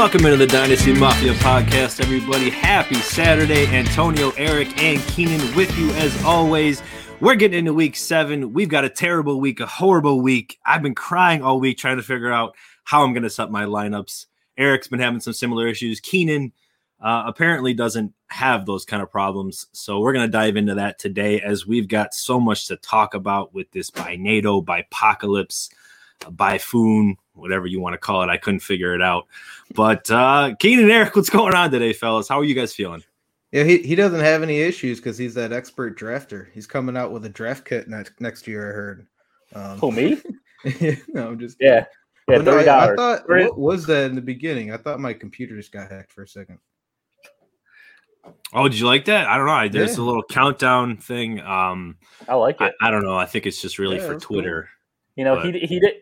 Welcome into the Dynasty Mafia podcast, everybody. Happy Saturday. Antonio, Eric, and Keenan with you as always. We're getting into week seven. We've got a terrible week, a horrible week. I've been crying all week trying to figure out how I'm going to set my lineups. Eric's been having some similar issues. Keenan uh, apparently doesn't have those kind of problems. So we're going to dive into that today as we've got so much to talk about with this by NATO, bye apocalypse, ByePHOON, whatever you want to call it. I couldn't figure it out. But uh, Keenan and Eric, what's going on today, fellas? How are you guys feeling? Yeah, he, he doesn't have any issues because he's that expert drafter. He's coming out with a draft kit next next year. I heard. Um, Who me? no, I'm just yeah. Yeah, no, I, I, thought what was that in the beginning? I thought my computer just got hacked for a second. Oh, did you like that? I don't know. There's yeah. a little countdown thing. Um, I like it. I, I don't know. I think it's just really yeah, for Twitter. Cool. You know, but... he he did.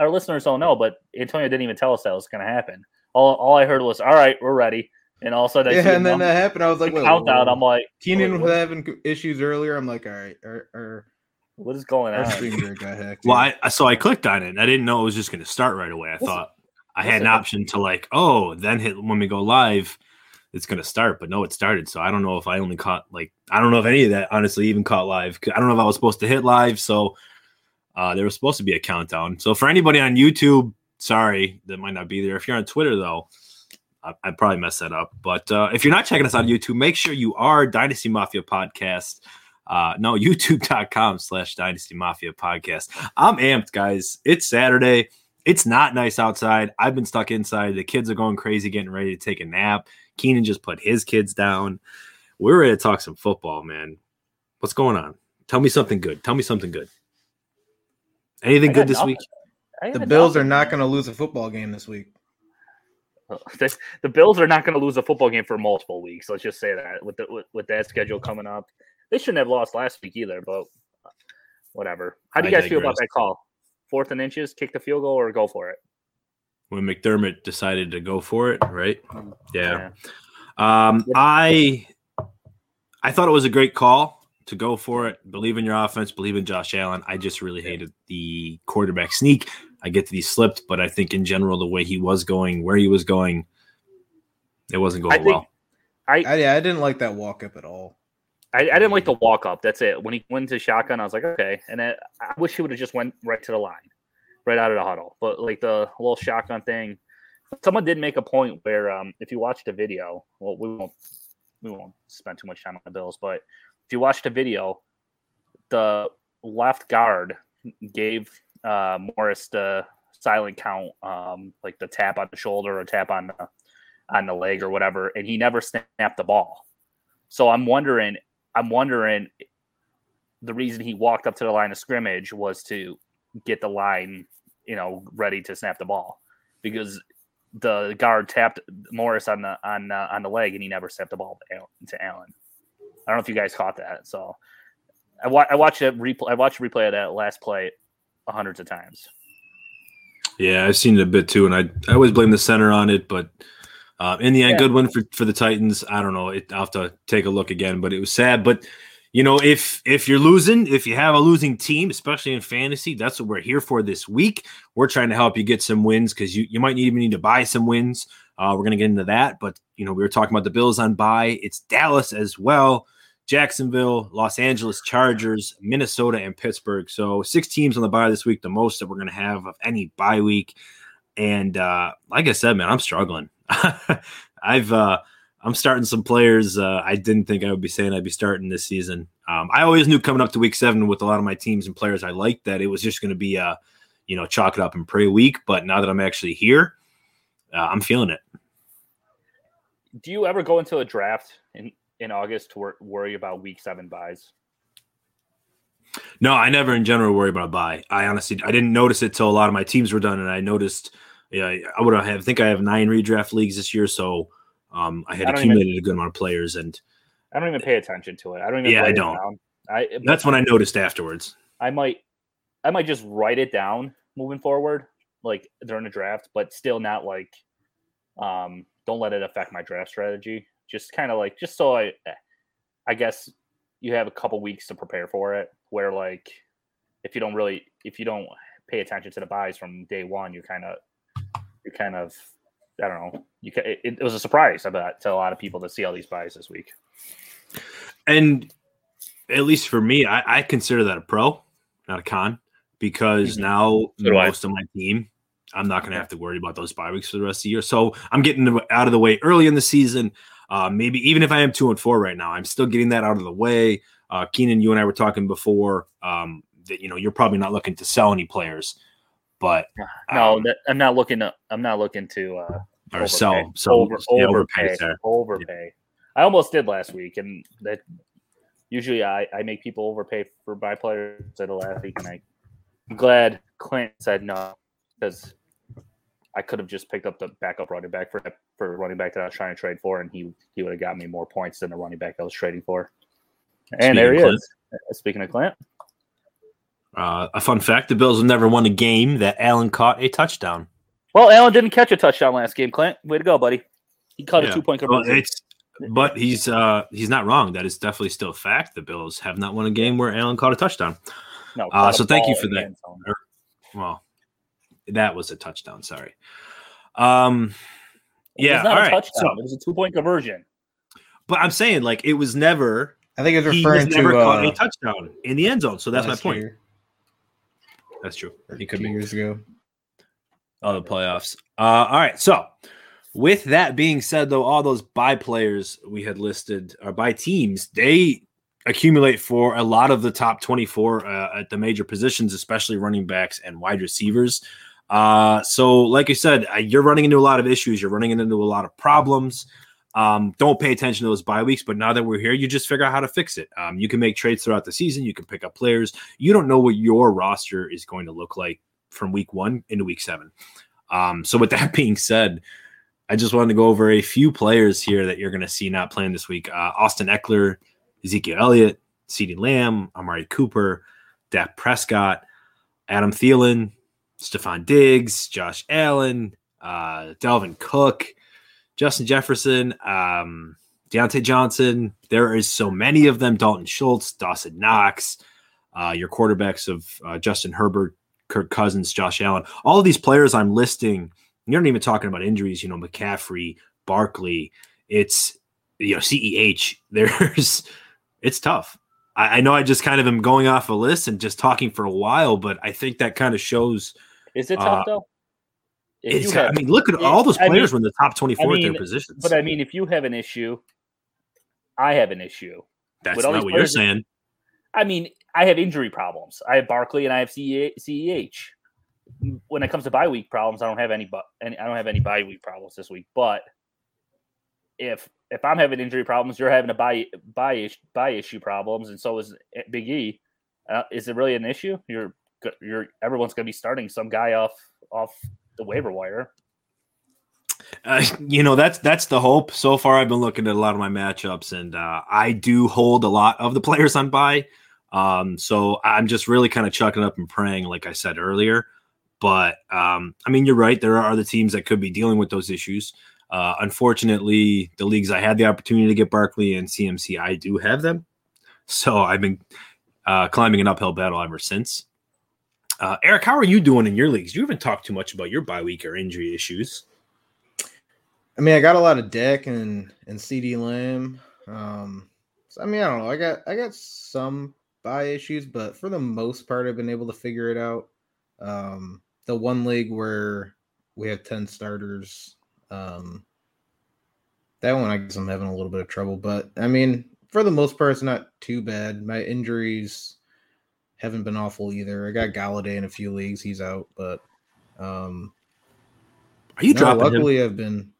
Our listeners don't know, but Antonio didn't even tell us that was going to happen. All all I heard was, "All right, we're ready." And all of a sudden, yeah, and then that happened. I was like, countdown. I'm like, Keenan was having issues earlier. I'm like, all right, or, or what is going on? got hacked. Well, I, so I clicked on it. and I didn't know it was just going to start right away. I thought I had an option to like, oh, then hit when we go live it's going to start, but no, it started. So I don't know if I only caught like I don't know if any of that honestly even caught live. I don't know if I was supposed to hit live. So uh, there was supposed to be a countdown. So for anybody on YouTube, sorry that might not be there. If you're on Twitter though, I, would probably mess that up. But uh, if you're not checking us out on YouTube, make sure you are Dynasty Mafia Podcast. Uh, no, youtube.com slash Dynasty Mafia Podcast. I'm amped, guys. It's Saturday. It's not nice outside. I've been stuck inside. The kids are going crazy, getting ready to take a nap. Keenan just put his kids down. We're ready to talk some football, man. What's going on? Tell me something good. Tell me something good. Anything good this nothing. week? The Bills nothing. are not going to lose a football game this week. The, the Bills are not going to lose a football game for multiple weeks. Let's just say that with the, with, with that schedule coming up, they shouldn't have lost last week either. But whatever. How do you guys feel about that call? Fourth and inches, kick the field goal, or go for it? when McDermott decided to go for it, right? Yeah. yeah. Um, I I thought it was a great call to go for it. Believe in your offense, believe in Josh Allen. I just really hated the quarterback sneak. I get that he slipped, but I think in general the way he was going, where he was going, it wasn't going I well. I, I, I didn't like that walk up at all. I, I, didn't like the walk up. That's it. When he went to shotgun, I was like, okay. And I, I wish he would have just went right to the line right out of the huddle. But like the little shotgun thing, someone did make a point where um, if you watch the video, well, we won't we won't spend too much time on the Bills, but if you watch the video, the left guard gave uh, Morse the silent count, um, like the tap on the shoulder or tap on the on the leg or whatever, and he never snapped the ball. So I'm wondering, I'm wondering the reason he walked up to the line of scrimmage was to get the line, you know, ready to snap the ball because the guard tapped Morse on the on uh, on the leg and he never snapped the ball to Allen. I don't know if you guys caught that. So I, wa- I watched it replay. I watched a replay of that last play hundreds of times. Yeah, I've seen it a bit too, and I I always blame the center on it, but. Uh, in the end, yeah. good one for, for the Titans. I don't know. It, I'll have to take a look again, but it was sad. But you know, if if you're losing, if you have a losing team, especially in fantasy, that's what we're here for this week. We're trying to help you get some wins because you, you might even need to buy some wins. Uh, we're gonna get into that, but you know, we were talking about the Bills on bye. It's Dallas as well, Jacksonville, Los Angeles Chargers, Minnesota, and Pittsburgh. So six teams on the bye this week, the most that we're gonna have of any bye week. And uh, like I said, man, I'm struggling. I've uh I'm starting some players uh, I didn't think I would be saying I'd be starting this season. Um, I always knew coming up to week seven with a lot of my teams and players I liked that it was just going to be a, you know, chalk it up and pray week. But now that I'm actually here, uh, I'm feeling it. Do you ever go into a draft in, in August to wor- worry about week seven byes? No, I never in general worry about a bye. I honestly I didn't notice it till a lot of my teams were done, and I noticed. Yeah, I would have. I think I have nine redraft leagues this year, so um, I had I accumulated even, a good amount of players, and I don't even pay attention to it. I don't even. Yeah, I don't. I, That's when I noticed afterwards. I might, I might just write it down moving forward, like during the draft, but still not like, um, don't let it affect my draft strategy. Just kind of like, just so I, I guess you have a couple weeks to prepare for it. Where like, if you don't really, if you don't pay attention to the byes from day one, you're kind of, you're kind of I don't know. You it, it was a surprise, I bet, to a lot of people to see all these byes this week. And at least for me, I, I consider that a pro, not a con, because Mhm. now So do I. most of my team, I'm not going to have to worry about those bye weeks for the rest of the year. So I'm getting out of the way early in the season. Uh, maybe even if I am two and four right now, I'm still getting that out of the way. Uh, Keenan, you and I were talking before um, that you know you're probably not looking to sell any players, but No, that, I'm not looking to. I'm not looking to uh, or overpay. sell, sell over, yeah, overpay, overpay overpay. I almost did last week, and that usually I, I make people overpay for bye players at the last week, and I, I'm glad Clint said no because I could have just picked up the backup running back for for running back that I was trying to trade for, and he he would have got me more points than the running back I was trading for. And Speaking there he Clint. is. Uh, Speaking of Clint, Uh, a fun fact: the Bills have never won a game that Allen caught a touchdown. well, Allen didn't catch a touchdown last game. Clint, way to go, buddy. He caught Yeah. a two point Well, conversion. it's but he's uh he's not wrong. That is definitely still a fact. The Bills have not won a game where Allen caught a touchdown. no, uh, so thank you for that. end zone. Well, that was a touchdown. Sorry. Um, It yeah. was not all a right. touchdown. So, it was a two point conversion. but I'm saying like it was never. I think it's He referring has never to caught uh, a touchdown in the end zone. So that's my point. year, That's true. or He could be. years ago. Oh, the playoffs. Uh, all right. So, with that being said, though, all those bye players we had listed or bye teams, they accumulate for a lot of the top 24 uh, at the major positions, especially running backs and wide receivers. Uh, so, like I said, you're running into a lot of issues. You're running into a lot of problems. Um, don't pay attention to those bye weeks, but now that we're here, you just figure out how to fix it. Um, you can make trades throughout the season. You can pick up players. You don't know what your roster is going to look like from week one into week seven. Um, so with that being said, I just wanted to go over a few players here that you're going to see not playing this week. Uh, Austin Ekeler, Ezekiel Elliott, CeeDee Lamb, Amari Cooper, Dak Prescott, Adam Thielen, Stefon Diggs, Josh Allen, uh, Dalvin Cook, Justin Jefferson, um, Diontae Johnson. There is so many of them. Dalton Schultz, Dawson Knox, uh, your quarterbacks of uh, Justin Herbert, Kirk Cousins, Josh Allen. All of these players I'm listing, you're not even talking about injuries, you know, McCaffrey, Barkley. It's, you know, CEH. There's, it's tough. I, I know I just kind of am going off a list and just talking for a while, but I think that kind of shows. Is it Uh, tough though? If have- I mean, look at all those I mean- players were in the top 24 I at their positions. but I mean, if you have an issue, I have an issue. That's with not what you're saying. I mean, I have injury problems. I have Barkley and I have CEH. When it comes to bye week problems, I don't have any. but I don't have any bye week problems this week. But if if I'm having injury problems, you're having a bye bye ish, bye issue problems, and so is Big E. Uh, is it really an issue? You're you're everyone's going to be starting some guy off off the waiver wire. Uh, you know that's that's the hope. So far, I've been looking at a lot of my matchups, and uh, I do hold a lot of the players on bye. Um, so I'm just really kind of chucking up and praying, like I said earlier. But um, I mean, you're right. There are other teams that could be dealing with those issues. Uh, unfortunately, the leagues I had the opportunity to get Barkley and CMC, I do have them. So I've been uh, climbing an uphill battle ever since. Uh, Eric, how are you doing in your leagues? You haven't talked too much about your bye week or injury issues. I mean, I got a lot of Dak and and CeeDee Lamb. Um, so, I mean, I don't know. I got I got some bye issues, but for the most part, I've been able to figure it out. Um, the one league where we have ten starters, um, that one I guess I'm having a little bit of trouble. But I mean, for the most part, it's not too bad. My injuries haven't been awful either. I got Golladay in a few leagues; he's out, but um, Are you no, dropping him? luckily I've been.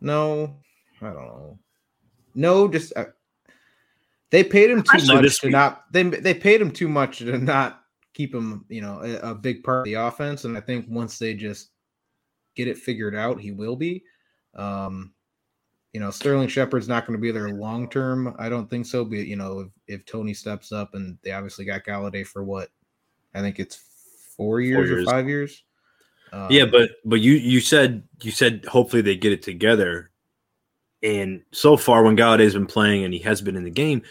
No, I don't know. No, just uh, they paid him too much to week. not. They they paid him too much to not keep him. You know, a, a big part of the offense. And I think once they just get it figured out, he will be. Um, you know, Sterling Shepard's not going to be there long term. I don't think so. But you know, if, if Toney steps up and they obviously got Golladay for what, I think it's four years, years. or five years. Yeah, Um, but but you you said you said hopefully they get it together. And so far, when Golladay's been playing and he has been in the game,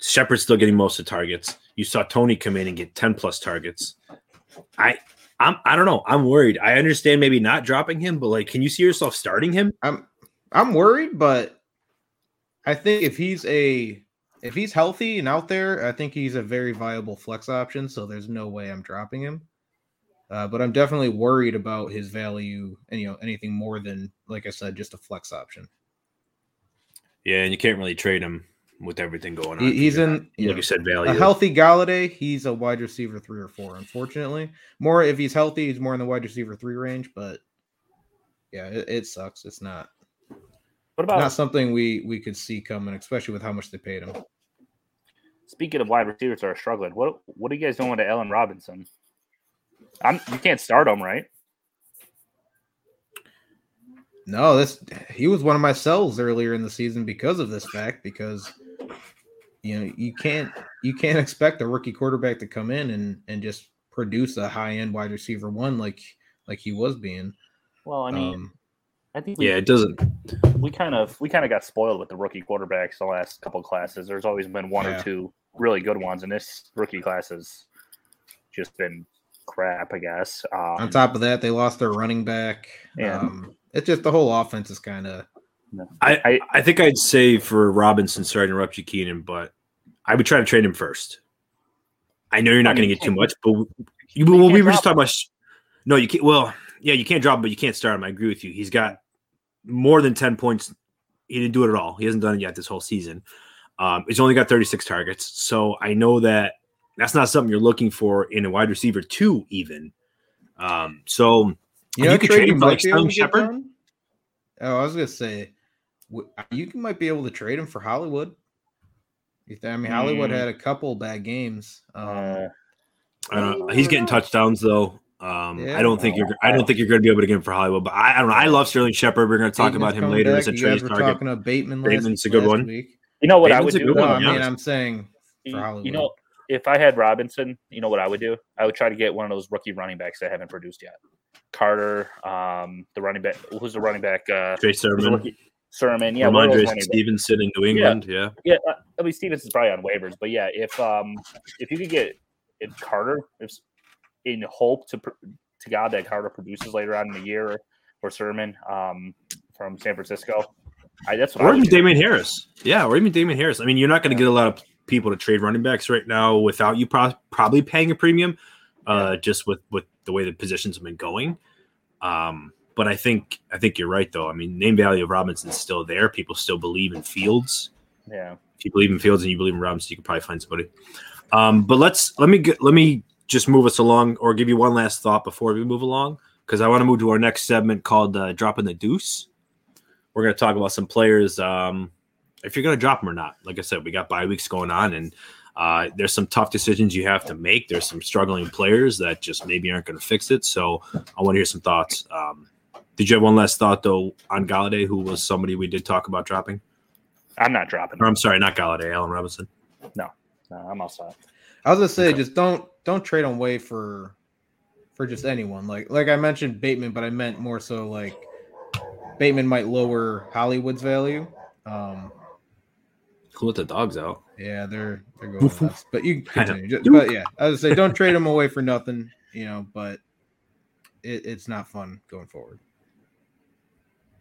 Shepard's still getting most of the targets. You saw Toney come in and get ten plus targets. I I'm I don't know. I'm worried. I understand maybe not dropping him, but like, can you see yourself starting him? I'm I'm worried, but I think if he's a if he's healthy and out there, I think he's a very viable flex option. So there's no way I'm dropping him. Uh, but I'm definitely worried about his value and you know anything more than like I said, just a flex option. Yeah, and you can't really trade him with everything going on. He's in like you, you said, value. a healthy Golladay. He's a wide receiver three or four. Unfortunately, more if he's healthy, he's more in the wide receiver three range. But yeah, it, it sucks. It's not What about not something we we could see coming, especially with how much they paid him. speaking of wide receivers that are struggling? What what are you guys doing to Allen Robinson? I'm you can't start him, right? No, this he was one of my sells earlier in the season because of this fact. Because you know you can't you can't expect a rookie quarterback to come in and and just produce a high end wide receiver one like like he was being. Well, I mean, Um, I think we, yeah, it doesn't. we kind of we kind of got spoiled with the rookie quarterbacks the last couple classes. There's always been one Yeah. or two really good ones, and this rookie class has just been crap, I guess. Um, on top of that, they lost their running back. Yeah. Um, it's just the whole offense is kind of I, I- I think I'd say for Robinson, sorry to interrupt you, Keenan, but I would try to trade him first. I know you're not I mean, going to get too much, but you, you well, we were just talking about. No, you can't. Well, yeah, you can't drop him, but you can't start him. I agree with you. He's got more than ten points. He didn't do it at all. He hasn't done it yet this whole season. Um, he's only got 36 targets, so I know that that's not something you're looking for in a wide receiver too, even. Um, so you You know could trade trade him for, like, be Sterling Shepard? Oh, I was gonna say you might be able to trade him for Hollywood. You th- I mean, Hollywood Mm. had a couple bad games. Um, Uh, he's getting touchdowns though. Um, Yeah. I don't think you're. I don't think you're going to be able to get him for Hollywood. But I, I don't know. I love Sterling Shepard. We're going to talk Bateman's about him later back. as a you trade guys target. talking about Bateman last, Bateman's a good one. week. you know what I would do? One, no, I mean, I'm saying You- You know, if I had Robinson, you know what I would do? I would try to get one of those rookie running backs that haven't produced yet. Carter, um, the running back. Who's the running back? Uh, Trey who's the Sermon. Sermon. Yeah, one of those Rhamondre. Stevenson in New England. Yeah, Yeah, uh, I mean Stevens is probably on waivers, but yeah, if um if you could get if Carter, if in hope to to God that Carter produces later on in the year or Sermon um from San Francisco, I that's what I or would even do. Damien Harris. Yeah, or even Damien Harris. I mean, you're not going to get a lot of people to trade running backs right now without you pro- probably paying a premium, uh, just with with the way the positions have been going. Um, but I think I think you're right though. I mean, name value of Robinson's still there. People still believe in Fields. Yeah, if you believe in Fields and you believe in Robinson, you could probably find somebody. Um, but let's let me get, let me just move us along, or give you one last thought before we move along, because I want to move to our next segment called uh, "Dropping the Deuce." We're going to talk about some players, um, if you're going to drop them or not. Like I said, we got bye weeks going on, and uh, there's some tough decisions you have to make. There's some struggling players that just maybe aren't going to fix it. So I want to hear some thoughts. Um, did you have one last thought though on Golladay, who was somebody we did talk about dropping? I'm not dropping. Or. I'm sorry, not Golladay, Allen Robinson. No, I'm outside. I was gonna say, Okay. just don't don't trade him away for for just anyone. Like like I mentioned Bateman, but I meant more so like Bateman might lower Hollywood's value. Um, Who let the dogs out? yeah, they're they're going nuts. But you I know. continue. Just- but yeah, I was gonna say don't trade him away for nothing. You know, but it, it's not fun going forward.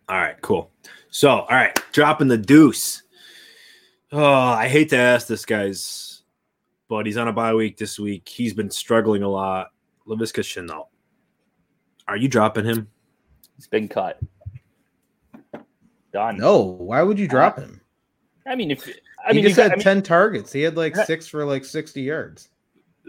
All right, cool. So, all right, dropping the deuce. Oh, I hate to ask this, guys, but he's on a bye week this week. He's been struggling a lot. Laviska Shenault. Are you dropping him? He's been cut. Done. No, why would you drop him? I mean, if I he mean, just had got, I mean, ten targets. He had like six for like sixty yards.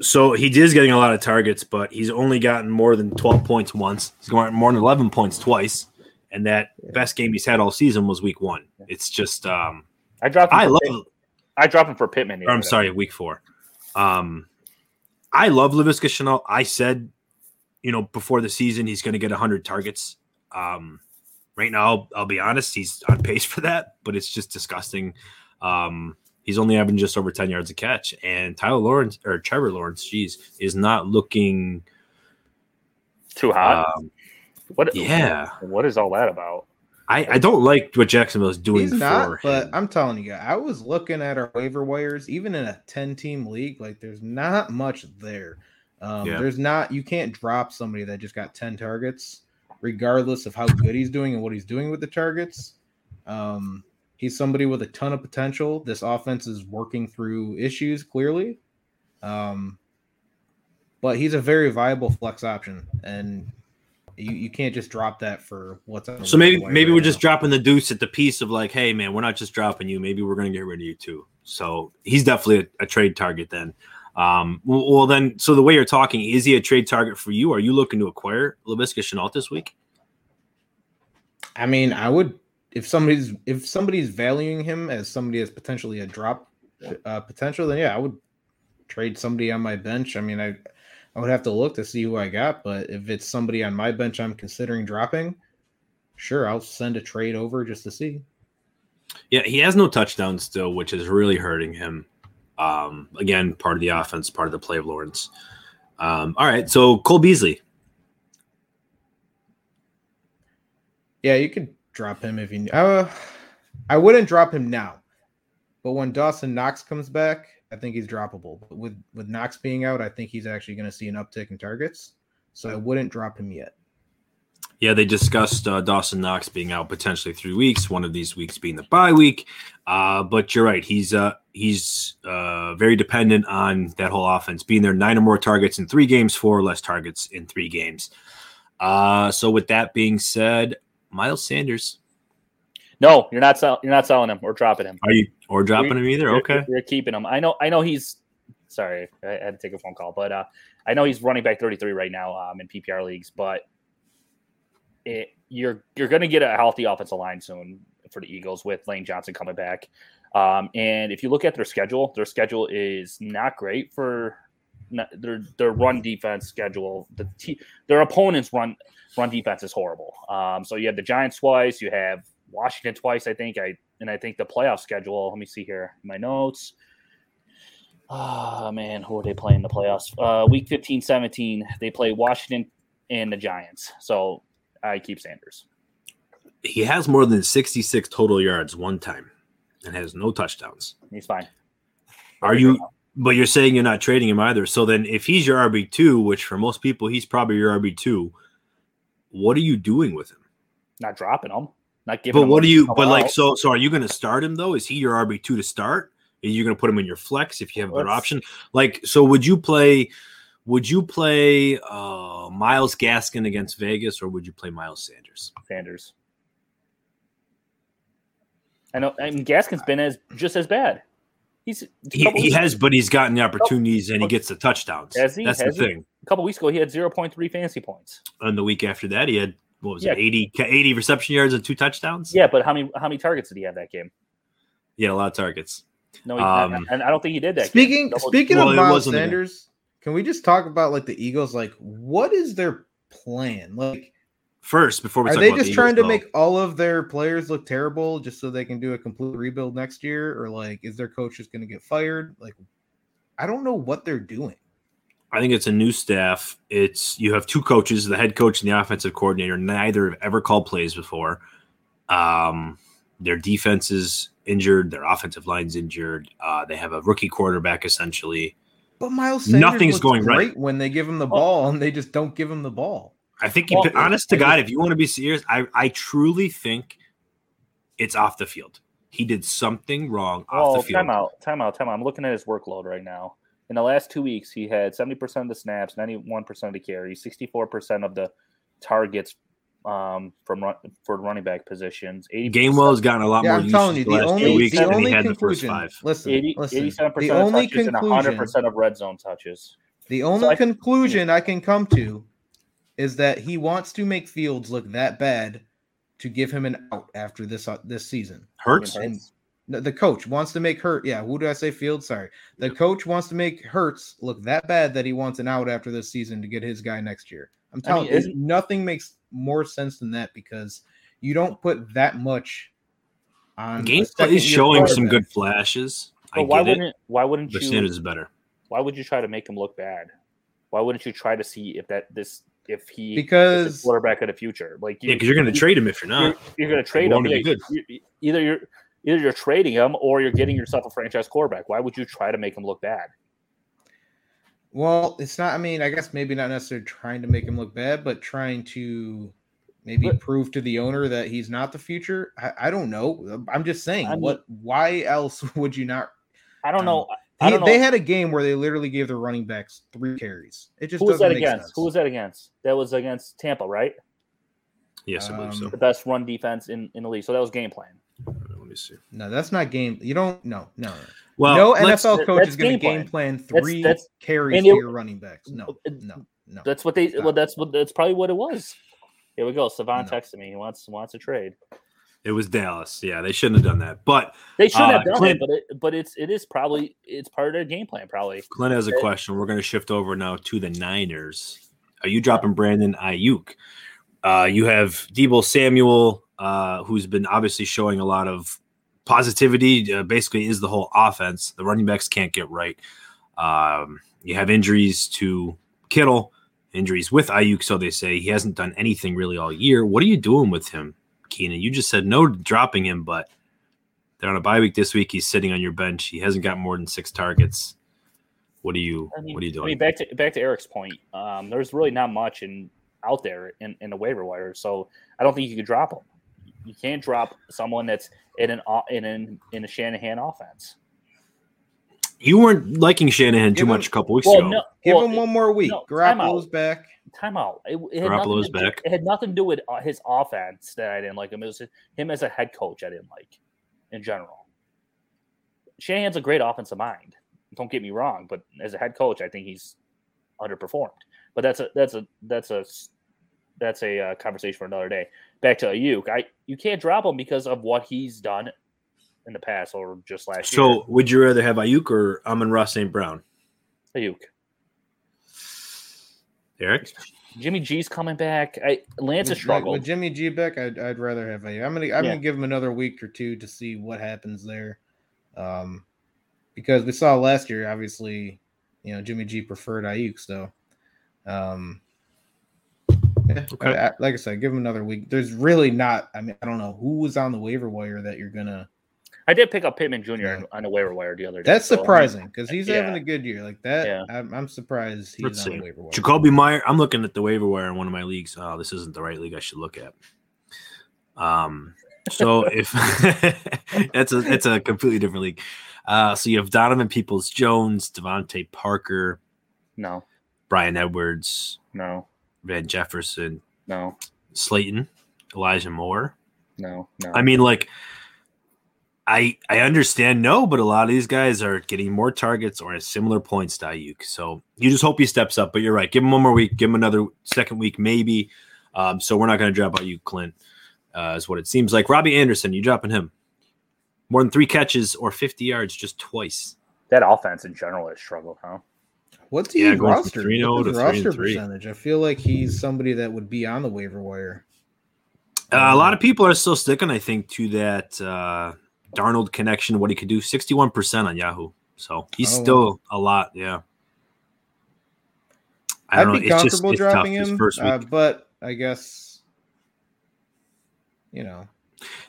So he is getting a lot of targets, but he's only gotten more than 12 points once. He's going more than 11 points twice. And that best game he's had all season was week one. It's just, um, I dropped. Him I for love, Pitt- I dropped him for Pittman. the or I'm sorry, week four. Um, I love Laviska Shenault. I said, you know, before the season, he's going to get 100 targets. Um, right now, I'll, I'll be honest, he's on pace for that, but it's just disgusting. Um, he's only having just over 10 yards a catch. And Tyler Lawrence or Trevor Lawrence, geez, is not looking. Too hot. Um, what? yeah. What is all that about? I, I don't like what Jacksonville is doing He's for not, but him. I'm telling you, I was looking at our waiver wires, even in a 10 team league, like there's not much there. Um, Yeah. There's not you can't drop somebody that just got 10 targets, regardless of how good he's doing and what he's doing with the targets. Um, he's somebody with a ton of potential. This offense is working through issues clearly. Um, but he's a very viable flex option, and you, you can't just drop that for what's up. So maybe maybe right we're just dropping the deuce at the piece of like, hey man, we're not just dropping you. Maybe we're gonna get rid of you too. So he's definitely a, a trade target then. Um, well, well, then, so the way you're talking, is he a trade target for you? Are you looking to acquire Laviska Shenault this week? I mean, I would if somebody's if somebody's valuing him as somebody as potentially a drop uh, potential, then yeah, I would trade somebody on my bench. I mean, I I would have to look to see who I got, but if it's somebody on my bench I'm considering dropping, sure, I'll send a trade over just to see. Yeah, he has no touchdowns still, which is really hurting him. Um, again, part of the offense, part of the play of Lawrence. Um, all right, so Cole Beasley. Yeah, you could drop him if you. Uh, I wouldn't drop him now, but when Dawson Knox comes back, I think he's droppable. But with with Knox being out, I think he's actually going to see an uptick in targets. So I wouldn't drop him yet. Yeah, they discussed uh, Dawson Knox being out potentially three weeks. One of these weeks being the bye week. Uh, but you're right; he's uh, he's uh, very dependent on that whole offense being there. Nine or more targets in three games, four or less targets in three games. Uh, so with that being said, Miles Sanders, No, you're not sell- you're not selling him or dropping him. are you or dropping him either? Okay, you're keeping him. I know. I know he's. Sorry, I had to take a phone call, but uh, I know he's running back 33 right now um, in PPR leagues. But it, you're you're going to get a healthy offensive line soon for the Eagles with Lane Johnson coming back. Um, and if you look at their schedule, their schedule is not great for not, their their run defense schedule. The t- their opponents run run defense is horrible. Um, so you have the Giants twice, you have Washington twice, I think. I and I think the playoff schedule. Let me see here, my notes. Oh man, who are they playing in the playoffs? Uh, week 15, 17, they play Washington and the Giants. So I keep Sanders. he has more than 66 total yards one time and has no touchdowns. He's fine. Are you? But you're saying you're not trading him either. So then, if he's your RB two, which for most people he's probably your RB two, what are you doing with him? not dropping him? Not giving. But what do you? But like, so so are you going to start him though? Is he your RB two to start? Are you going to put him in your flex if you have a better Let's- option? Like, so would you play? Would you play uh, Myles Gaskin against Vegas, or would you play Miles Sanders? Sanders. I know. I mean, Gaskin's been as just as bad. He's He, he has, but he's gotten the opportunities and he gets the touchdowns. Has he? That's Has the he? thing. a couple weeks ago. He had zero point three fantasy points. And the week after that, he had what was Yeah. it, 80, 80 reception yards and two touchdowns? Yeah, but how many how many targets did he have that game? He had a lot of targets. No, he, Um, and I don't think he did that. Speaking game. Speaking Well, of it Miles Sanders, can we just talk about like the Eagles? Like, what is their plan? Like, First, before we are talk they about just the trying Eagles, to though, make all of their players look terrible just so they can do a complete rebuild next year? Or like, is their coach just going to get fired? Like, I don't know what they're doing. I think it's a new staff. It's you have two coaches, the head coach and the offensive coordinator. Neither have ever called plays before. Um, their defense is injured. Their offensive line's injured. Uh, they have a rookie quarterback essentially. But Miles Sanders Nothing's looks going right. when they give him the ball and they just don't give him the ball. I think, you, Well, honest to God, if you want to be serious, I, I truly think it's off the field. He did something wrong off Oh, the field. time out, time out, time out. I'm looking at his workload right now. In the last two weeks, he had 70% of the snaps, 91% of the carries, 64% of the targets um, from run, for running back positions. 80%, Gainwell has gotten a lot Yeah, more I'm usage telling you, the the last only two weeks the than only he had the first conclusion. five. Listen, 80, listen. 87% the of only touches and conclusion 100% of red zone touches. The only I- conclusion I can come to is that he wants to make Fields look that bad to give him an out after this uh, this season. Hurts. And the the coach wants to make Hurt. Yeah, who did I say? Fields. Sorry. The coach wants to make Hurts look that bad that he wants an out after this season to get his guy next year. I'm I telling mean, you, nothing makes more sense than that because you don't put that much on. a Gameplay is showing some good flashes. I But why get it. wouldn't why wouldn't But you Sanders is better. why would you try to make him look bad? Why wouldn't you try to see if that this if he is Because- the quarterback of the future? Like you, Yeah, because you're going to trade him if you're you're, not. you're going to trade him. him be Yeah, good. you- either you're either you're trading him or you're getting yourself a franchise quarterback. Why would you try to make him look bad? Well, it's not. I mean, I guess maybe not necessarily trying to make him look bad, but trying to maybe But- prove to the owner that he's not the future. I, I don't know. I'm just saying. I mean- what? Why else would you not? I don't Um, know. I don't know. they had a game where they literally gave their running backs three carries. It just Who was that make against? sense. Who was that against? That was against Tampa, right? Yes, I believe so. Um, The best run defense in, in the league. So that was game plan. Let me see. No, that's not game. You don't. No, no. no. Well, no NFL coach is going to game game plan three that's- carries and to your running backs. No, no, no. That's what they. Stop. Well, that's what. That's probably what it was. Here we go. Savon No. texted me. He wants wants a trade. It was Dallas. Yeah, they shouldn't have done that. But They should Uh, have done Clint- it, but it, but it's it is probably it's part of their game plan. Probably. Clint has a Okay. question. We're going to shift over now to the Niners. Are you dropping Brandon Aiyuk? Uh, you have Deebo Samuel, uh, who's been obviously showing a lot of positivity. Uh, basically, is the whole offense. The running backs can't get right. Um, you have injuries to Kittle, injuries with Aiyuk, so they say he hasn't done anything really all year. What are you doing with him, Keenan? You just said no dropping him, but they're on a bye week this week. He's sitting on your bench. He hasn't got more than six targets. What are you? I mean, what are you doing? I mean, back to back to Eric's point. Um, there's really not much in out there in, in the waiver wire, so I don't think you could drop them. You can't drop someone that's in an o- in an in a Shanahan offense. you weren't liking Shanahan too him- much a couple weeks Well, ago. no, Give well, him one more week. no, time out. Garoppolo's back. timeout. It, it had nothing Garoppolo's to do- back. It had nothing to do with uh, his offense that I didn't like him. It was him as a head coach I didn't like in general. Shanahan's a great offensive mind. Don't get me wrong, but as a head coach, I think he's underperformed. But that's a that's a that's a that's a uh, conversation for another day. Back to Aiyuk, I you can't drop him because of what he's done in the past or just last year. So, would you rather have Aiyuk or Amon-Ra St. Brown? Aiyuk. Eric? Jimmy G's coming back. I Lance has With, struggled. with Jimmy G back, I'd, I'd rather have a. I'm gonna I'm Yeah. gonna give him another week or two to see what happens there, um, because we saw last year. Obviously, you know Jimmy G preferred Aiyuk, so um, yeah, Okay. I- I- like I said, give him another week. There's really not. I mean, I don't know who was on the waiver wire that you're gonna. I did pick up Pittman Jr. Yeah. on the waiver wire the other day. That's so, I mean, surprising because he's yeah. having a good year like that. Yeah. I'm, I'm surprised he's Let's on see. the waiver wire. Jakobi Meyer. I'm looking at the waiver wire in one of my leagues. Oh, this isn't the right league I should look at. Um, so if that's a it's a completely different league. Uh, so you have Donovan Peoples Jones, DeVante Parker, No, Bryan Edwards, no, Van Jefferson, no, Slayton, Elijah Moore. no, no. I mean, like, I I understand no, but a lot of these guys are getting more targets or similar points to Aiyuk. So you just hope he steps up. But you're right. Give him one more week. Give him another second week, maybe. Um, so we're not going to drop out Aiyuk, Clint. Uh, is what it seems like. Robbie Anderson, you dropping him? More than three catches or 50 yards just twice. that offense in general has struggled, huh? What's Yeah, he from roster? 3-0 What's his 3 roster 3. percentage? I feel like he's somebody that would be on the waiver wire. Uh, a lot of people are still sticking, I think, to that uh, Darnold connection, what he could do 61% on Yahoo. So he's Oh. still a lot. Yeah. I know. be just comfortable it's dropping him, uh, but I guess you know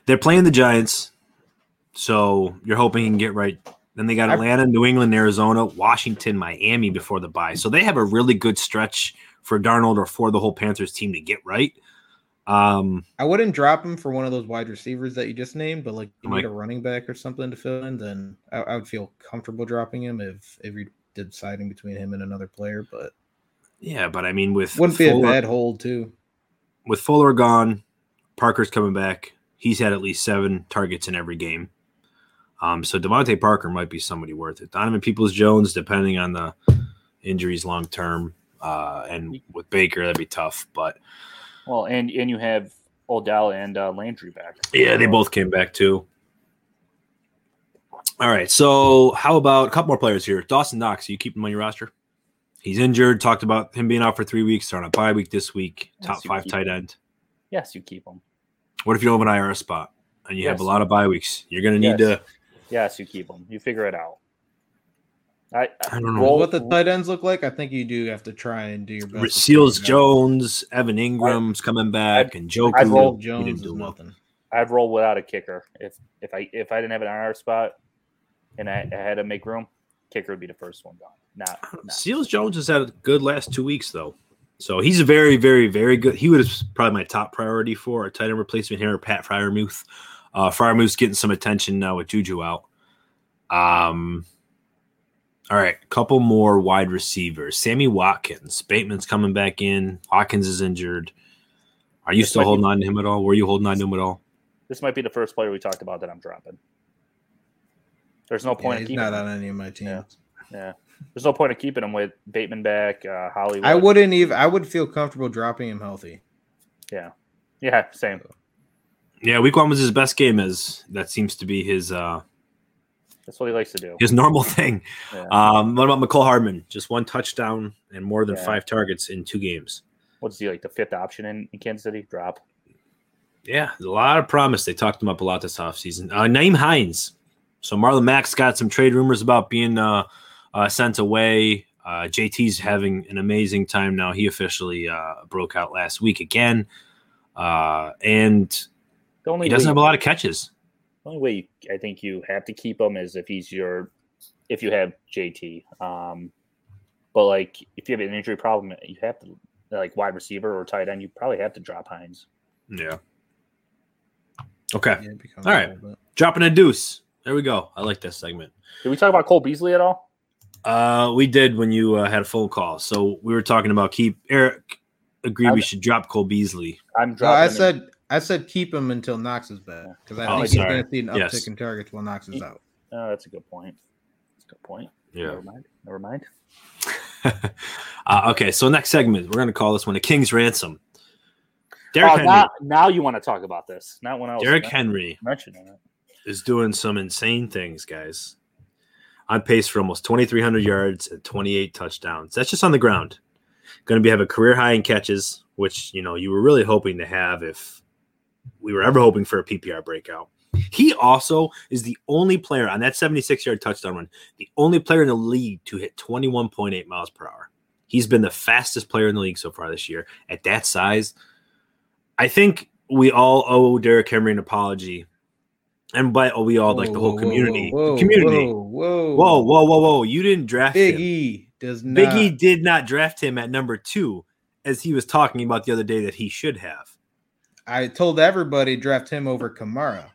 They're playing the Giants. So you're hoping he can get right. Then they got Atlanta, New England, Arizona, Washington, Miami before the bye. So they have a really good stretch for Darnold or for the whole Panthers team to get right. Um, I wouldn't drop him for one of those wide receivers that you just named, but like you need a running back or something to fill in, then I, I would feel comfortable dropping him if if you're deciding between him and another player. But yeah, but I mean, with wouldn't be a bad hold too. with Fuller gone, Parker's coming back. He's had at least seven targets in every game. Um, so DeVante Parker might be somebody worth it. Donovan Peoples Jones, depending on the injuries long term, uh, and with Baker, that'd be tough. But Well, and and you have Odell and uh, Landry back. yeah, they both came back too. All right, so how about a couple more players here? Dawson Knox, you keep him on your roster? He's injured. Talked about him being out for three weeks. Starting a bye week this week. Yes, Top five tight end. Yes, you keep him. What if you don't have an IR spot and you have a lot of bye weeks? You're going to need Yes. to. Yes, you keep them. You figure it out. I, uh, I don't know. Roll- what the tight ends look like, I think you do have to try and do your best. Seals figure out. Jones, Evan Engram's coming back, and Joe I'd roll Jones didn't do well. nothing. I'd roll without a kicker if if I if I didn't have an IR spot and I, I had to make room. kicker would be the first one gone. Not, not. Seals Jones has had a good last two weeks though. So he's a very, very, very good. He was probably my top priority for a tight end replacement here, Pat Freiermuth. Uh, Freiermuth's getting some attention now with Juju out. Um, all right, a couple more wide receivers. Sammy Watkins. Bateman's coming back in. Watkins is injured. Are you This still might be- holding on to him at all? Were you holding on to him at all? This might be the first player we talked about that I'm dropping. There's no Yeah, point in he's keeping not him. on any of my teams. Yeah. Yeah. There's no point in keeping him with Bateman back, uh, Hollywood. I wouldn't even. I would feel comfortable dropping him healthy. Yeah, Yeah. same. Yeah, week one was his best game as that seems to be his uh That's what he likes to do. his normal thing. Yeah. Um, what about Mecole Hardman? Just one touchdown and more than Yeah. five targets in two games. What's he like the fifth option in, in Kansas City? Drop. Yeah, a lot of promise. They talked him up a lot this offseason. Uh, Nyheim Hines. So Marlon Mack's got some trade rumors about being uh, uh, sent away. Uh, JT's having an amazing time now. He officially uh, broke out last week again. Uh, and The only he doesn't way, have a lot of catches. the only way you, I think you have to keep him is if he's your if you have JT. Um, but like if you have an injury problem, you have to like wide receiver or tight end. You probably have to drop Hines. Yeah. Okay. Yeah, All right. comfortable, Dropping a deuce. There we go. I like this segment. Did we talk about Cole Beasley at all? Uh, we did when you uh, had a phone call. So we were talking about keep Eric agreed we should drop Cole Beasley. I'm but- No, dropping. I said I said keep him until Knox is back because I Oh, think he's going to see an uptick Yes. in targets while Knox is out. Oh, that's a good point. That's a good point. Never mind. Never mind. uh, okay, so next segment, we're going to call this one a King's Ransom. Derrick Oh, Henry, now, now you want to talk about this? Not when I was Derrick men- Henry mentioning it. is doing some insane things, guys. On pace for almost 2,300 yards and 28 touchdowns. That's just on the ground. Going to be have a career high in catches, which you know you were really hoping to have if we were ever hoping for a PPR breakout. He also is the only player on that 76 yard touchdown run, the only player in the league to hit 21.8 miles per hour. He's been the fastest player in the league so far this year. At that size, I think we all owe Derrick Henry an apology. And by oh, we all like the Whoa, whole whoa, community. Whoa, the community. Whoa, whoa, Whoa, whoa, whoa, whoa. You didn't draft Big him. E does not. Big E did not draft him at number two, as he was talking about the other day that he should have. I told everybody draft him over Kamara,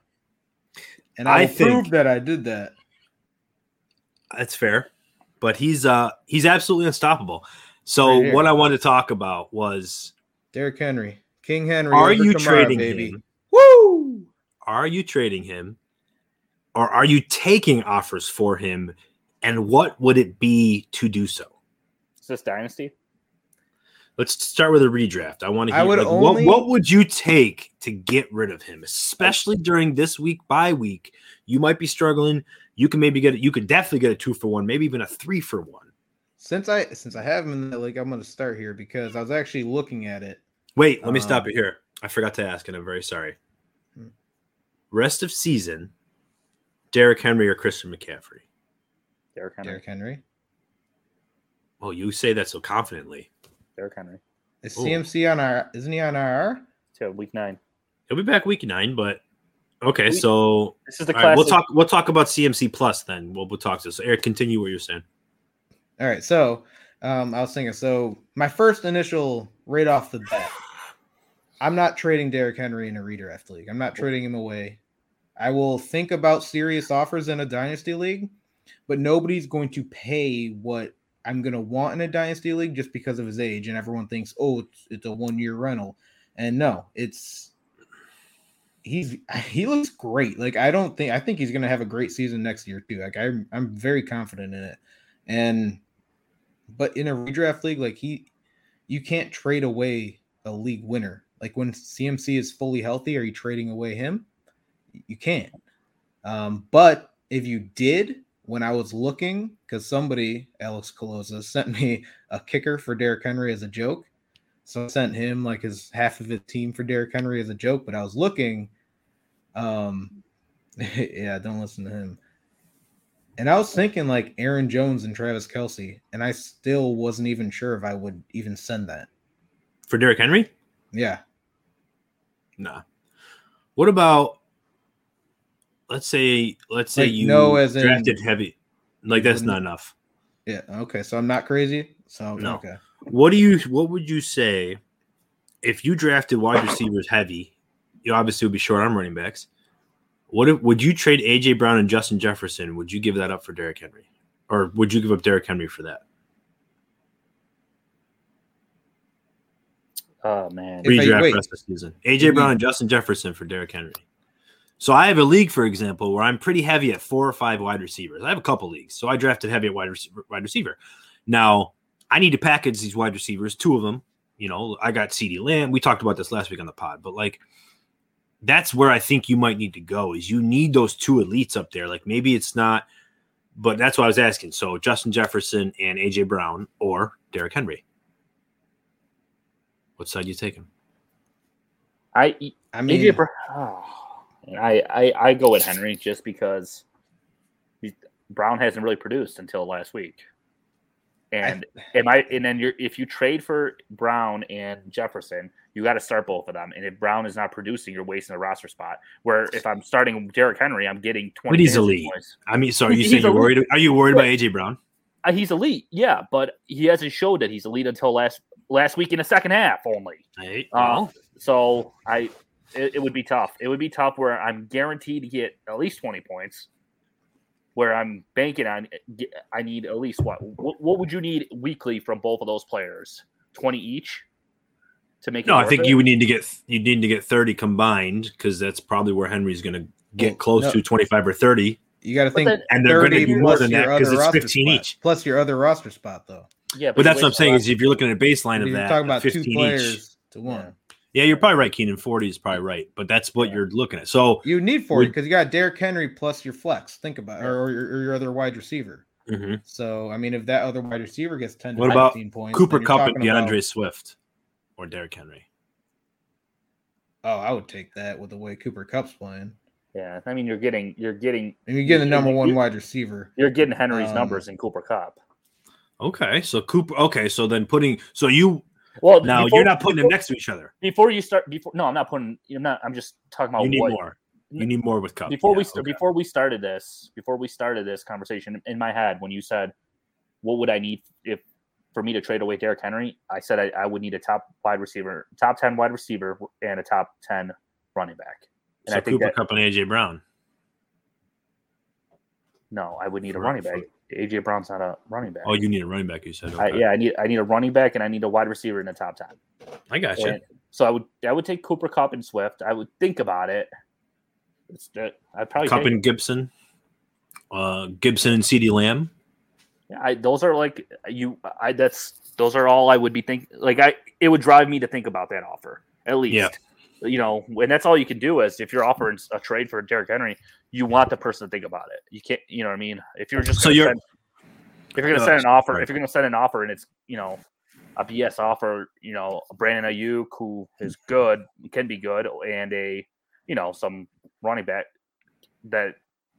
and I I, will think- prove that I did that. That's fair. But he's uh he's absolutely unstoppable. So Right what I wanted to talk about was Derrick Henry, King Henry. are over you Kamara, trading baby? him? Woo! Are you trading him? Or are you taking offers for him? And what would it be to do so? Is this dynasty? Let's start with a redraft. I want to I hear would like, only- what, what would you take to get rid of him, especially during this week bye week? You might be struggling. You can maybe get it. You could definitely get a two for one, maybe even a three for one. Since I since I have him in that league, I'm going to start here because I was actually looking at it. Wait, let me stop Um, you here. I forgot to ask, and I'm very sorry. Hmm. Rest of season, Derrick Henry or Christian McCaffrey? Derrick Henry. Derrick Henry. Oh, you say that so confidently. Derrick Henry. Is Ooh. CMC on our? Isn't he on our? To week nine. He'll be back week nine, but okay. We- So This is the all classic. right, we'll talk. We'll talk about CMC plus then. We'll, we'll talk to So Eric, continue what you're saying. All right. So um, I was thinking. So my first initial right off the bat, I'm not trading Derrick Henry in a redraft league. I'm not trading him away. I will think about serious offers in a dynasty league, but nobody's going to pay what I'm going to want in a dynasty league just because of his age. And everyone thinks, oh, it's, it's a one year rental. And no, it's he's he looks great. Like I don't think I think he's going to have a great season next year too. Like I'm I'm very confident in it. And but in a redraft league, like he, you can't trade away a league winner. Like when CMC is fully healthy, are you trading away him? You can't. Um, but if you did, when I was looking, because somebody, Alex Colosa, sent me a kicker for Derrick Henry as a joke. So I sent him like his half of his team for Derrick Henry as a joke. But I was looking, um, yeah, don't listen to him. And I was thinking like Aaron Jones and Travis Kelce, and I still wasn't even sure if I would even send that. For Derrick Henry? Yeah. Nah. What about let's say let's say Like, you no, as in- drafted heavy. Like that's not enough. Yeah. Okay. So I'm not crazy. So No. okay. What do you? What would you say if you drafted wide receivers heavy? You obviously would be short on running backs. What if, would you trade AJ Brown and Justin Jefferson? Would you give that up for Derrick Henry, or would you give up Derrick Henry for that? Oh man. If I- Redraft rest of the season. AJ Brown and Justin Jefferson for Derrick Henry. So I have a league, for example, where I'm pretty heavy at four or five wide receivers. I have a couple leagues, so I drafted heavy at wide receiver. Wide receiver. Now I need to package these wide receivers. Two of them, you know, I got CeeDee Lamb. We talked about this last week on the pod, but like that's where I think you might need to go. Is you need those two elites up there. Like maybe it's not, but that's what I was asking. So Justin Jefferson and AJ Brown or Derrick Henry. What side you taking? I I mean, AJ Brown. Oh, I, I I go with Henry just because he- Brown hasn't really produced until last week. And am I and then you're if you trade for Brown and Jefferson, you got to start both of them. And if Brown is not producing, you're wasting a roster spot. Where if I'm starting Derrick Henry, I'm getting twenty. But he's elite. points. I mean, so are you saying you're worried? Are you worried about AJ Brown? Uh, he's elite, yeah, but he hasn't showed that he's elite until last last week in the second half only. Hey, Uh, so I, it, it would be tough. It would be tough where I'm guaranteed to get at least twenty points. Where I'm banking on, eh, I need at least what? What, what would you need weekly from both of those players? Twenty each to make. no, it I think it? you would need to get you need to get thirty combined because that's probably where Henry's going to get Well, close no. to twenty five or thirty, you got to think then- and they're going to 30 be more plus than your that because it's fifteen spot, each. plus your other roster spot though. Yeah, But that's what I'm saying is if you're looking at a baseline of that You're that, talking about two players each. to one. Yeah, you're probably right. Keenan forty is probably right, but that's what Yeah. you're looking at. So You need forty because you got Derrick Henry plus your flex. Think about it, or, or, your, or your other wide receiver. mhm. So I mean, if that other wide receiver gets ten to What about fifteen points, Cooper Kupp and talking about- D'Andre Swift or Derrick Henry. oh, I would take that with the way Cooper Kupp's playing. Yeah, I mean you're getting you're getting And you're getting the number one wide receiver. you're getting Henry's Um, numbers in Cooper Kupp. Okay, so Cooper. Okay, so then putting so you Well, now before- you're not putting them next to each other. before you start. Before no, I'm not putting. I'm not. I'm just talking about You need what more. You need more with Kupp. before we Yeah, st- okay. before we started this before we started this conversation in my head when you said what would i need if for me to trade away Derrick henry i said I, I would need a top wide receiver top 10 wide receiver and a top 10 running back and so i think Cooper that Kupp and AJ Brown. no i would need a For- running for- back aj brown's not a running back Oh, you need a running back. You said. I, yeah i need i need a running back and i need a wide receiver in the top 10 I got you. And so i would i would take Cooper Kupp and swift i would think about it it's i'd probably Kupp and Gibson. Uh, Gibson and CeeDee Lamb. Yeah, I, those are like you. I that's those are all I would be think like I. It would drive me to think about that offer at least. Yeah. You know, and that's all you can do is if you're offering a trade for Derrick Henry, you want the person to think about it. You can't. You know what I mean? If you're just So you're- send, if you're going to Uh, send an offer, sorry. if you're going to send an offer and it's you know a BS offer, you know Brandon Aiyuk who is good can be good and a you know some running back that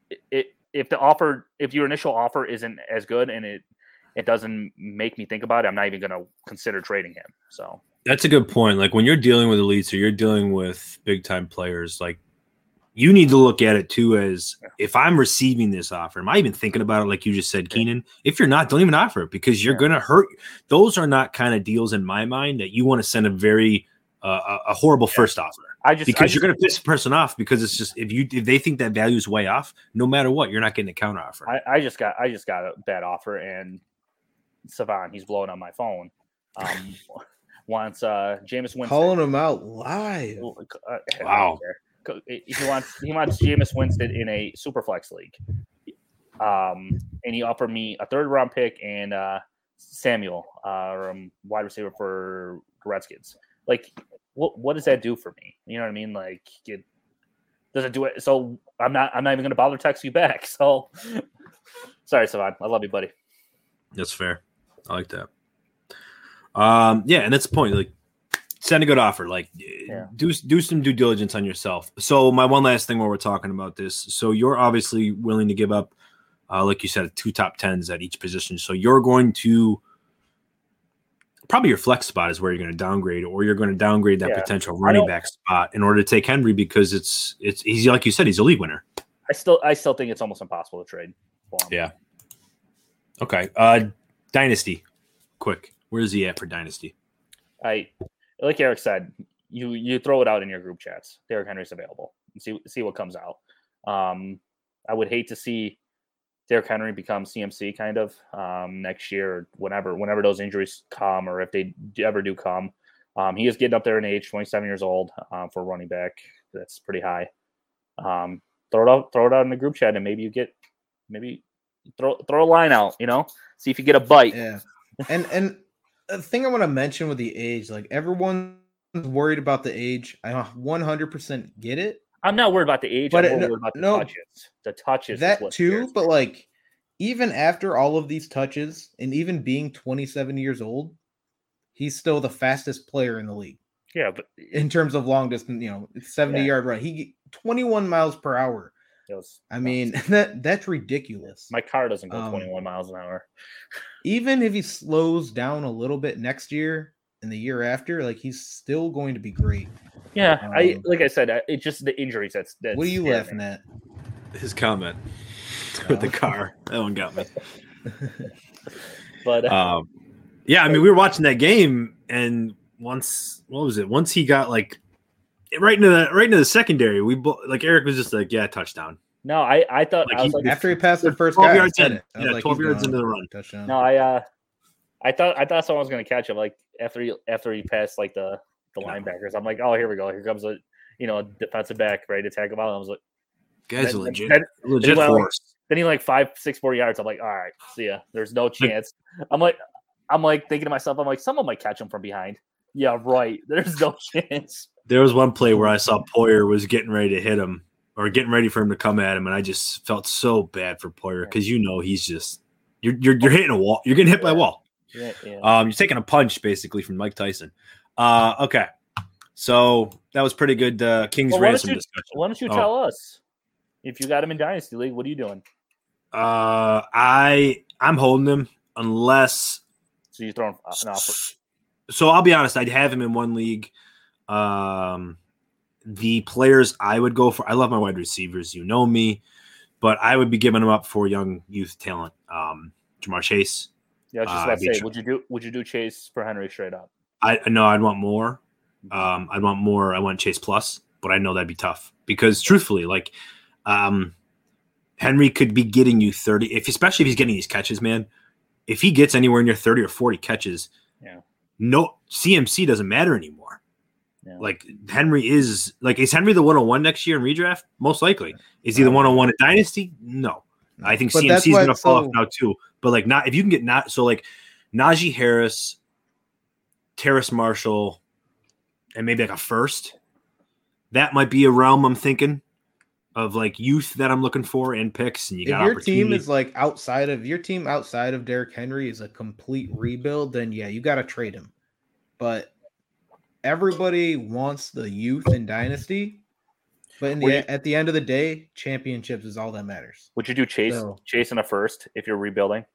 it, it if the offer if your initial offer isn't as good and it it doesn't make me think about it, I'm not even going to consider trading him. So That's a good point. Like when you're dealing with elites or you're dealing with big time players, like you need to look at it too as if I'm receiving this offer, am I even thinking about it like you just said, Keenan? If you're not, don't even offer it because you're Yeah. going to hurt. Those are not kind of deals in my mind that you want to send a very uh, a- horrible first offer I just I because just, you're going to piss the person off because it's just if you if they think that value is way off, no matter what, you're not getting a counter offer. I, I just got I just got a bad offer and Savan he's blowing on my phone. Um, wants uh Jameis Winston. Calling him out live. Uh, Wow. He wants he wants Jameis Winston in a super flex league. Um, and he offered me a third round pick and uh, Samuel, uh, um, wide receiver for the Redskins. Like, what what does that do for me? You know what I mean? Like, it, does it do it? So I'm not I'm not even going to bother text you back. So sorry, Savan. I love you, buddy. That's fair. I like that. Um, yeah, and that's the point. Like, send a good offer. Like, Yeah. do do some due diligence on yourself. So, my one last thing while we're talking about this. So, you're obviously willing to give up, uh, like you said, two top tens at each position. So, you're going to probably your flex spot is where you're going to downgrade, or you're going to downgrade that Yeah. potential running back spot in order to take Henry because it's it's he's like you said, he's a league winner. I still I still think it's almost impossible to trade. Yeah. Okay. Uh Dynasty. Quick. Where's he at for Dynasty? I like Eric said, you you throw it out in your group chats. Derrick Henry's available. And see see what comes out. Um, I would hate to see Derrick Henry become CMC kind of um, next year, or whenever whenever those injuries come, or if they ever do come. Um, he is getting up there in age, 27 years old uh, for running back. That's pretty high. Um, throw it out, throw it out in the group chat, and maybe you get maybe throw throw a line out. You know, see if you get a bite. Yeah, and and the thing I want to mention with the age, like everyone's worried about the age. I 100% get it. I'm not worried about the age. But I'm it- worried about the no, touches. The touches. that too, but like even after all of these touches and even being 27 years old, he's still the fastest player in the league yeah, but in terms of long distance, you know, 70 Yeah. yard run. He 21 miles per hour. It was, I mean, that that's ridiculous. my car doesn't go Um, 21 miles an hour. even if he slows down a little bit next year and the year after, like he's still going to be great. Yeah, I um, like I said, I- it's just the injuries that's. that's what are you scared laughing at? His comment with the Oh. car. That one got me. But uh, Um, yeah, I mean, we were watching that game, and once what was it? Once he got like right into the right into the secondary, we bo- like Eric was just like, yeah, touchdown. no, I I thought like I was he- like, After he passed the first 12 guy, yards in. it. I was Yeah, like, 12 yards into the run. Touchdown. no, I uh, I thought I thought someone was gonna catch him like after he after he passed like the the No. linebackers. I'm like, oh, here we go. Here comes a you know defensive back ready to tackle him. I was like, Guys, Then- legit, then- legit well, force. then he like five six more yards. I'm like, all right, see ya. There's no chance. I'm like, I'm like thinking to myself, I'm like, someone might catch him from behind. Yeah, right. There's no chance. There was one play where I saw Poyer was getting ready to hit him or getting ready for him to come at him, and I just felt so bad for Poyer because you know he's just you're you're, you're hitting a wall. You're getting hit by a wall. Yeah, yeah. Um, you're taking a punch basically from Mike Tyson. Uh, okay, so that was pretty good. Uh, King's Well, why ransom you- discussion. Why don't you Oh. tell us if you got him in Dynasty League? What are you doing? Uh, I I'm holding him unless. So you throwing uh, an offer? So I'll be honest. I'd have him in one league. Um, the players I would go for. I love my wide receivers. You know me, but I would be giving them up for young youth talent. Um, Ja'Marr Chase. Yeah, I was just Uh, about I'd to say, would you do would you do Chase for Henry straight up? I know I'd want more. Um, I'd want more. I want Chase plus, but I know that'd be tough because truthfully, like, um, Henry could be getting you thirty, if especially if he's getting these catches, man. If he gets anywhere near thirty or forty catches, Yeah. No CMC doesn't matter anymore. Yeah. Like Henry is like is Henry the one on one next year in redraft? Most likely. Is he the uh, one on one at Dynasty? No. I think But CMC is to fall so- off now too. But like not if you can get not so like Najee Harris, Terrace Marshall, and maybe like a first. That might be a realm I'm thinking of like youth that I'm looking for and picks. And you if your team is like outside of your team outside of Derrick Henry is a complete rebuild, then yeah, you got to trade him. But everybody wants the youth and dynasty. But in the, you- at the end of the day, championships is all that matters. Would you do Chase So- Chase in a first if you're rebuilding?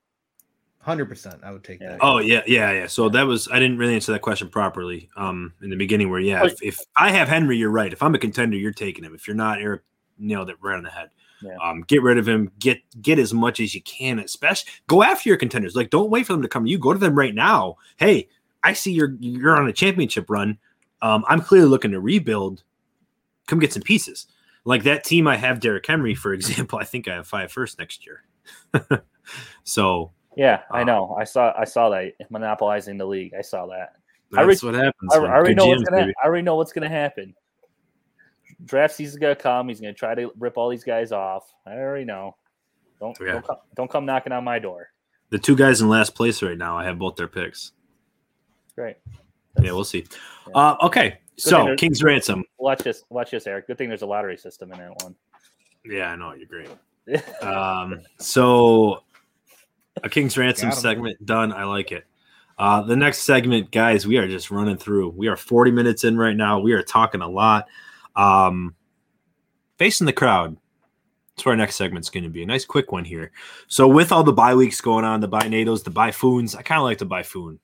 Hundred percent, I would take Yeah. that. Oh yeah, yeah, yeah. So that was I didn't really answer that question properly um in the beginning. Where yeah, Oh, if, if I have Henry, you're right. If I'm a contender, you're taking him. If you're not, Eric nailed it right on the head. Yeah. Um, get rid of him. Get get as much as you can. Especially go after your contenders. Like don't wait for them to come to you. Go to them right now. Hey, I see you're you're on a championship run. Um, I'm clearly looking to rebuild. Come get some pieces. Like that team I have Derrick Henry, for example. I think I have five first next year. so Yeah, I Uh, know. I saw I saw that monopolizing the league. I saw that. I that's what happens. I, I already know what's gonna. baby. I already know what's gonna happen. Draft season's gonna come. He's gonna try to rip all these guys off. I already know. Don't Yeah. don't, come, don't come knocking on my door. The two guys in last place right now, I have both their picks. Great. Yeah, we'll see. Uh, okay, thing so King's Ransom. Watch this. Watch this, Eric. Good thing there's a lottery system in that one. Yeah, I know you're great. Um, so a King's Ransom segment done. I like it. Uh, the next segment, guys, we are just running through. We are 40 minutes in right now. We are talking a lot. Um, facing the crowd. That's where our next segment's going to be. A nice quick one here. So with all the bye weeks going on, the bye nados, the bye foons, I kind of like the bye foon.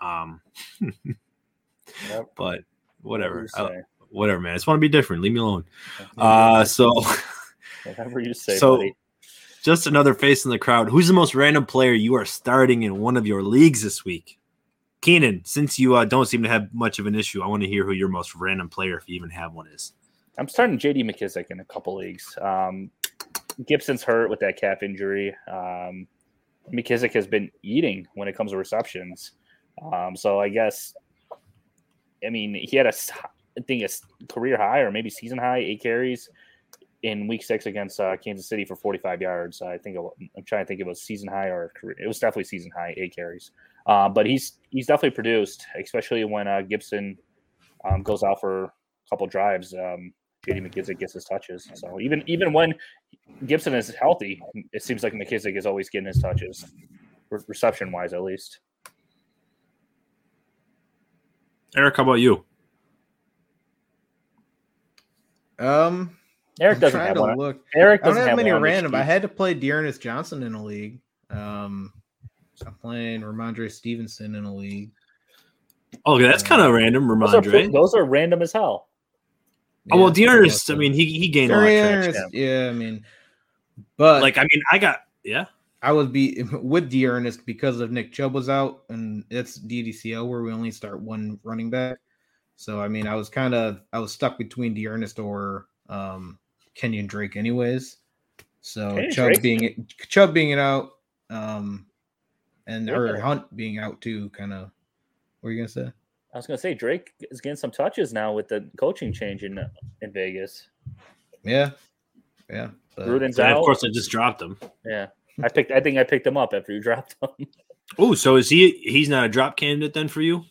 Um, Yep. but whatever. Whatever I- whatever, man. I just want to be different. Leave me alone. Uh, so Whatever you say, so- buddy. Just another face in the crowd. Who's the most random player you are starting in one of your leagues this week? Keenan, since you uh, don't seem to have much of an issue, I want to hear who your most random player, if you even have one, is. I'm starting JD McKissic in a couple leagues. Um, Gibson's hurt with that calf injury. Um, McKissic has been eating when it comes to receptions. Um, so I guess, I mean, he had a, I think a career high or maybe season high, eight carries in week six against uh, Kansas City for 45 yards. I think it, I'm trying to think it was season high or career. It was definitely season high, eight carries. Uh, but he's he's definitely produced, especially when uh, Gibson um, goes out for a couple drives. Um, JD McKissic gets his touches. So even even when Gibson is healthy, it seems like McKissic is always getting his touches, re- reception wise at least. Eric, how about you? Um, Eric I'm doesn't have to one. look. Eric I don't doesn't have many one on the random. I had to play D'Ernest Johnson in a league. Um, I'm playing Rhamondre Stevenson in a league. Okay, that's kind of random, Those are, Rhamondre. those are random as hell. Oh well, Yeah, D'Ernest. so- I mean, he he gained a lot of D'Ernest, traction. yeah, I mean, but Like, I mean, I got yeah. I would be with D'Ernest because of Nick Chubb was out, and it's DDCL where we only start one running back. So I mean, I was kind of I was stuck between D'Ernest or um, Kenyon Drake, anyways. So Kenyon Chubb Drake's being Chubb being it out, um, and Yeah. or Hunt being out too, kind of. What are you gonna say? I was gonna say Drake is getting some touches now with the coaching change in uh, in Vegas. Yeah, yeah. but- Gruden's And out. of course, I just dropped him. Yeah, I picked. I think I picked him up after you dropped him Oh, so is he? He's not a drop candidate then for you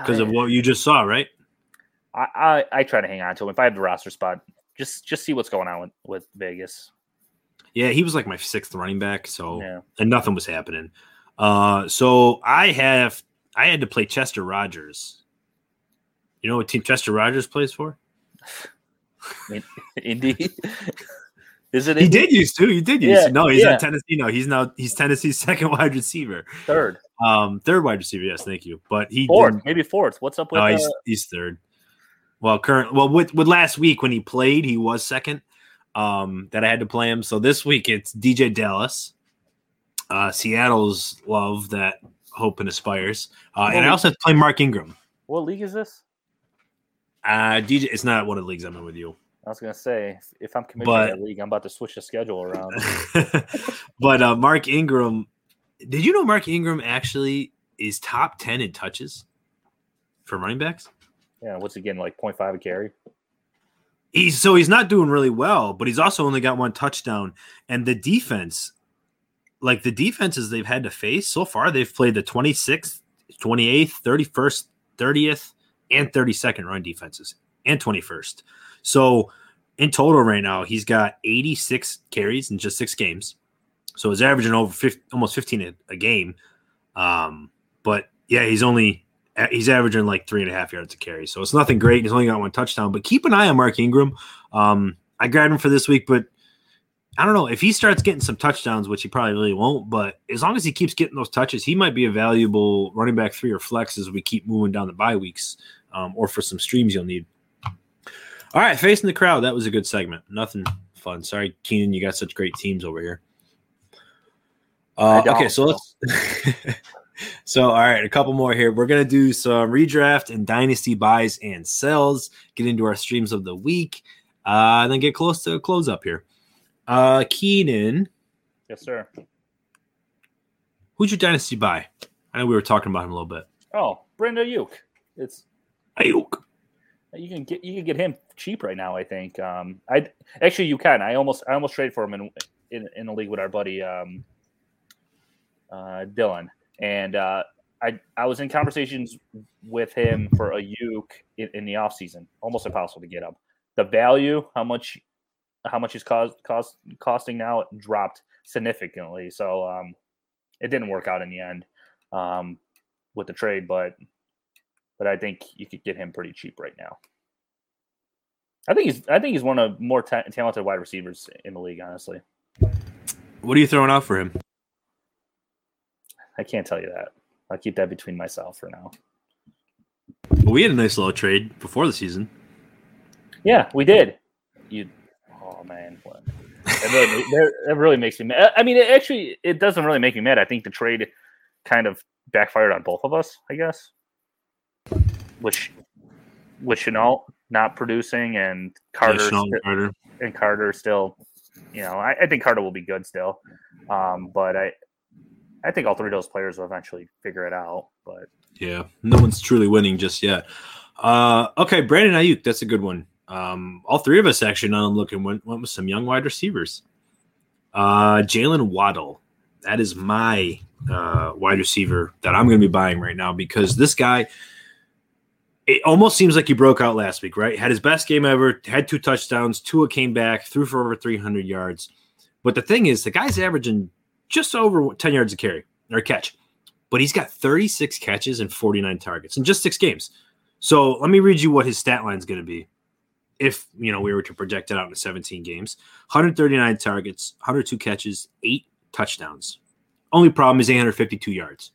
because of what you just saw, right? I, I I try to hang on to him if I have the roster spot. Just just see what's going on with, with Vegas. Yeah, he was like my sixth running back, so Yeah. and nothing was happening. Uh, so I have I had to play Chester Rogers. You know what team Chester Rogers plays for? Indy. Is it? He did used to. He did used Yeah, to. No, he's yeah. Tennessee. No, he's now he's Tennessee's second wide receiver. third, Um, third wide receiver. Yes, thank you. But he fourth, maybe fourth. What's up with? No, uh, he's he's third. Well, current well with with last week when he played, he was second. Um, that I had to play him. So this week it's DeeJay Dallas, uh, Seattle's love that hope and aspires, uh, and I also have to play Mark Ingram. what league is this? Uh, DJ, it's not one of the leagues I'm in with you, I was gonna say if, I'm committed But- to that league, I'm about to switch the schedule around. but uh, Mark Ingram. Did you know Mark Ingram actually is top ten in touches for running backs? yeah, what's again like 0.5 a carry? He's so he's not doing really well, but he's also only got one touchdown. And the defense, like the defenses they've had to face so far, they've played the 26th, 28th, 31st, 30th, and 32nd run defenses, and 21st. So in total, right now, he's got 86 carries in just six games. So he's averaging over 50, almost 15 a, a game. Um, but yeah, he's only he's averaging like three and a half yards a carry. So it's nothing great. He's only got one touchdown. But keep an eye on Mark Ingram. Um, I grabbed him for this week, but I don't know if he starts getting some touchdowns, which he probably really won't. But as long as he keeps getting those touches, he might be a valuable running back three or flex as we keep moving down the bye weeks, um, or for some streams you'll need. All right, facing the crowd. That was a good segment. Nothing fun. Sorry, Keenan, you got such great teams over here. Uh, okay, so let's. so all right, a couple more here. We're gonna do some redraft and dynasty buys and sells. Get into our streams of the week, uh, and then get close to a close up here. Uh, Keenan, Yes, sir. who's your dynasty buy? I know we were talking about him a little bit. Oh, Brandon Aiyuk. It's Aiyuk. you can get you can get him cheap right now. I think. Um, I actually you can. I almost I almost traded for him in in, in a league with our buddy um, uh, Dylan, and uh, I I was in conversations with him for a in, in the off season. Almost impossible to get him. The value, how much how much he's cost cost costing now, dropped significantly. So um, it didn't work out in the end um, with the trade, but but I think you could get him pretty cheap right now. I think he's I think he's one of more ta- talented wide receivers in the league. Honestly, What are you throwing out for him? I can't tell you that. I'll keep that between myself for now. Well, we had a nice little trade before the season. Yeah, we did. You, oh man, what- It really, it really makes me mad. I mean, it actually, it doesn't really make me mad. I think the trade kind of backfired on both of us, I guess. Which, with Shenault not producing and Carter, Yeah, and Carter. and Carter still, you know, I, I think Carter will be good still. Um, but I, I think all three of those players will eventually figure it out. But Yeah, no one's truly winning just yet. Uh, okay, Brandon Aiyuk, that's a good one. Um, all three of us actually, now looking, went, went with some young wide receivers. Uh, Jaylen Waddle, that is my uh, wide receiver that I'm going to be buying right now because this guy, it almost seems like he broke out last week, right? Had his best game ever, had two touchdowns. Tua came back, threw for over 300 yards. But the thing is, the guy's averaging just over 10 yards a carry or catch, but he's got 36 catches and 49 targets in just six games. So let me read you what his stat line is going to be. If you know we were to project it out into 17 games, 139 targets, 102 catches, eight touchdowns. Only problem is 852 yards.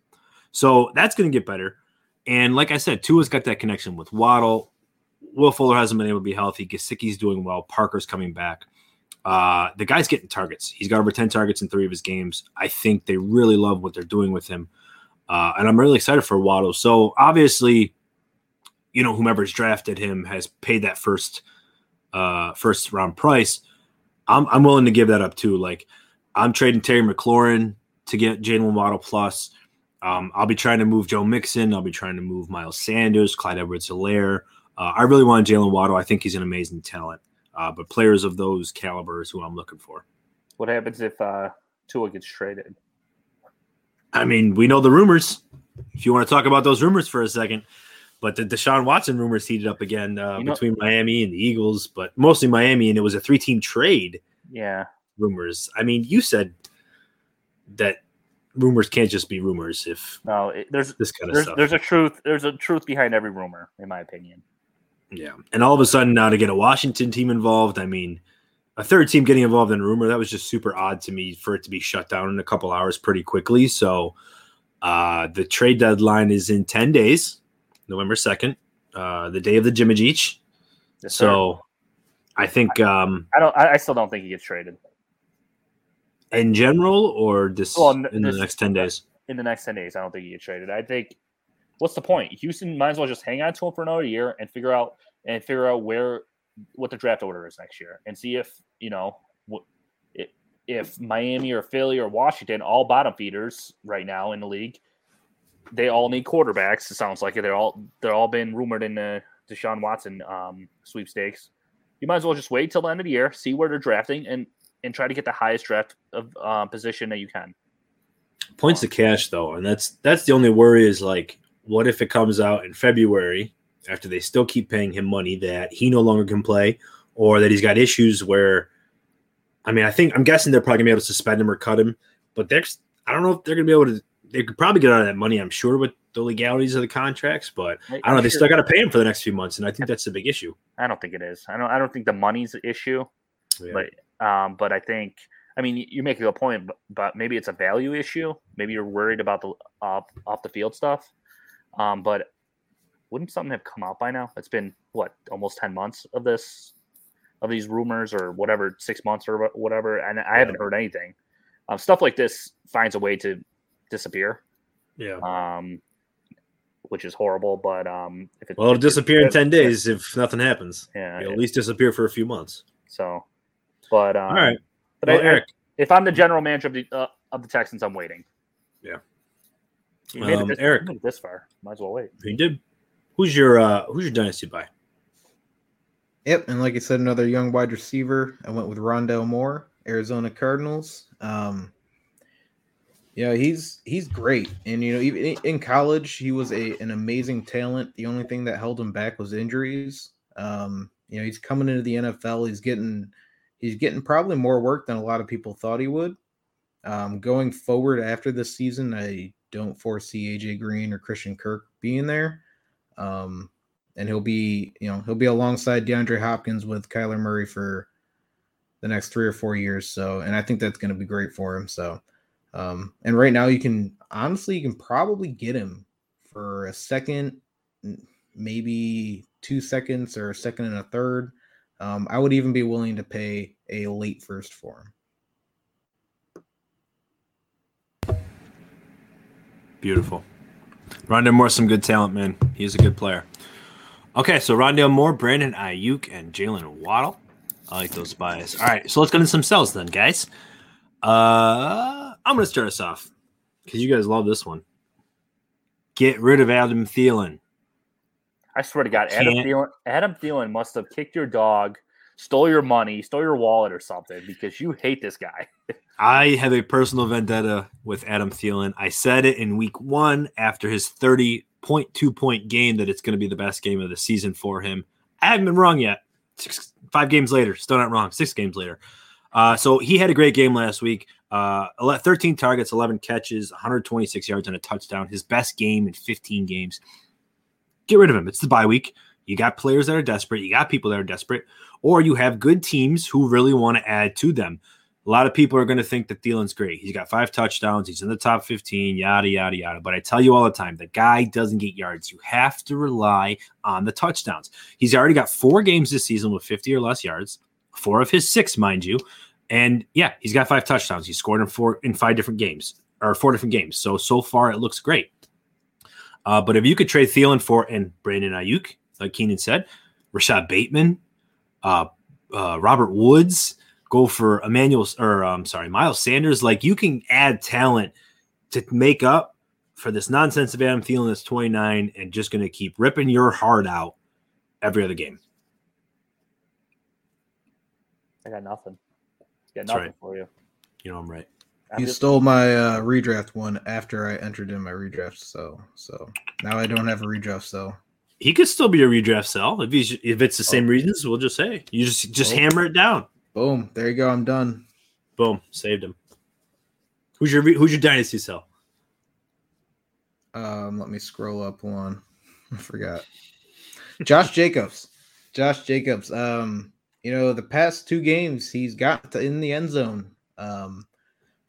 So that's going to get better. And like I said, Tua's got that connection with Waddle. Will Fuller hasn't been able to be healthy. Gesicki's doing well. Parker's coming back. Uh, the guy's getting targets. He's got over 10 targets in three of his games. I think they really love what they're doing with him. Uh, and I'm really excited for Waddle. So obviously, you know, whomever's drafted him has paid that first uh first round price. I'm I'm willing to give that up too. Like I'm trading Terry McLaurin to get Jaylen Waddle plus. Um, I'll be trying to move Joe Mixon. I'll be trying to move Miles Sanders, Clyde Edwards Helaire. Uh, I really want Jaylen Waddle. I think he's an amazing talent. Uh, but players of those calibers who I'm looking for. what happens if uh, Tua gets traded? I mean, we know the rumors. If you want to talk about those rumors for a second, but the Deshaun Watson rumors heated up again uh, You know- between Miami and the Eagles, but mostly Miami, and it was a three-team trade. Yeah, Rumors. I mean, you said that rumors can't just be rumors. If no, it, there's this kind of there's stuff, there's a truth there's a truth behind every rumor, in my opinion. Yeah. And all of a sudden, now to get a Washington team involved, I mean, a third team getting involved in rumor that was just super odd to me for it to be shut down in a couple hours pretty quickly. So, uh, the trade deadline is in ten days, November second, uh, the day of the Jimmy. Yes, sir. So I think um I don't. I, still don't think he gets traded in general or this Well, n- in the next 10 days. in the next ten days. I don't think he gets traded. I think. What's the point? Houston might as well just hang on to him for another year and figure out and figure out where what the draft order is next year and see if you know if, Miami or Philly or Washington all bottom feeders right now in the league. They all need quarterbacks. It sounds like. They're all they're all been rumored in the Deshaun Watson um, sweepstakes. You might as well just wait till the end of the year, see where they're drafting, and and try to get the highest draft of uh, position that you can. Points to cash though, and that's that's the only worry is like what if it comes out in February after they still keep paying him money that he no longer can play or that he's got issues where I mean, I think I'm guessing they're probably gonna be able to suspend him or cut him, but there's I don't know if they're gonna be able to they could probably get out of that money, I'm sure, with the legalities of the contracts, but I don't know. They still got to pay him for the next few months, and I think that's the big issue. I don't think it is. I don't. I don't think the money's the issue. Yeah. But um, but I think I mean you make a good point, but, but maybe it's a value issue. Maybe you're worried about the off off the field stuff. Um, but wouldn't something have come out by now? It's been what almost ten months of this of these rumors or whatever, six months or whatever, and I haven't heard anything. Um, stuff like this finds a way to disappear, yeah. um, which is horrible. But um, if it, Well, it'll disappear in ten days if nothing happens. Yeah. It'll at least disappear for a few months. So, but um, All right. But Well, I, Eric, if I'm the general manager of the uh, of the Texans, I'm waiting. Yeah. You made, Um, it this, Eric. made it this far. Might as well wait. you did. Who's your uh who's your dynasty buy? Yep, and like I said, another young wide receiver. I went with Rondale Moore, Arizona Cardinals. Um, yeah, he's he's great, and you know, even in- in college, he was a an amazing talent. The only thing that held him back was injuries. Um, you know, he's coming into the NFL. He's getting he's getting probably more work than a lot of people thought he would. Um, going forward after this season, I don't foresee AJ Green or Christian Kirk being there. Um, and he'll be, you know, he'll be alongside DeAndre Hopkins with Kyler Murray for the next three or four years. So, and I think that's going to be great for him. So, um, and right now you can honestly, you can probably get him for a second, maybe two seconds or a second and a third. Um, I would even be willing to pay a late first for him. Beautiful. Rondale Moore, some good talent, man. He's a good player. Okay, so Rondale Moore, Brandon Aiyuk, and Jaylen Waddle. I like those buys. All right, so let's get into some sells then, guys. Uh, I'm going to start us off because you guys love this one. Get rid of Adam Thielen. I swear to God, Adam Thielen, Adam Thielen must have kicked your dog, stole your money, stole your wallet or something because you hate this guy. I have a personal vendetta with Adam Thielen. I said it in week one after his 30.2 point game that it's going to be the best game of the season for him. I haven't been wrong yet. Six, five games later, still not wrong. Six games later. Uh, so he had a great game last week. Uh, 13 targets, 11 catches, 126 yards, and a touchdown. His best game in 15 games. Get rid of him. It's the bye week. You got players that are desperate. You got people that are desperate, or you have good teams who really want to add to them. A lot of people are going to think that Thielen's great. He's got five touchdowns. He's in the top 15, yada, yada, yada. But I tell you all the time, the guy doesn't get yards. You have to rely on the touchdowns. He's already got four games this season with 50 or less yards, four of his six, mind you. And yeah, he's got five touchdowns. He scored in four in five different games or four different games. So so far it looks great. Uh, but if you could trade Thielen for and Brandon Aiyuk, like Keenan said, Rashod Bateman, uh, uh, Robert Woods, go for Emmanuel or I'm um, sorry, Miles Sanders. Like you can add talent to make up for this nonsense of Adam Thielen that's 29 and just going to keep ripping your heart out every other game. I got nothing. Got nothing right. for you. You know I'm right. I'm you just... stole my uh, redraft one after I entered in my redraft, so so now I don't have a redraft. So he could still be a redraft sell if he's if it's the same oh. reasons. We'll just say you just just oh. hammer it down. Boom! There you go. I'm done. Boom! Saved him. Who's your who's your dynasty sell? Um, let me scroll up one. I forgot. Josh Jacobs. Josh Jacobs. Um, you know, the past two games he's got in the end zone. Um,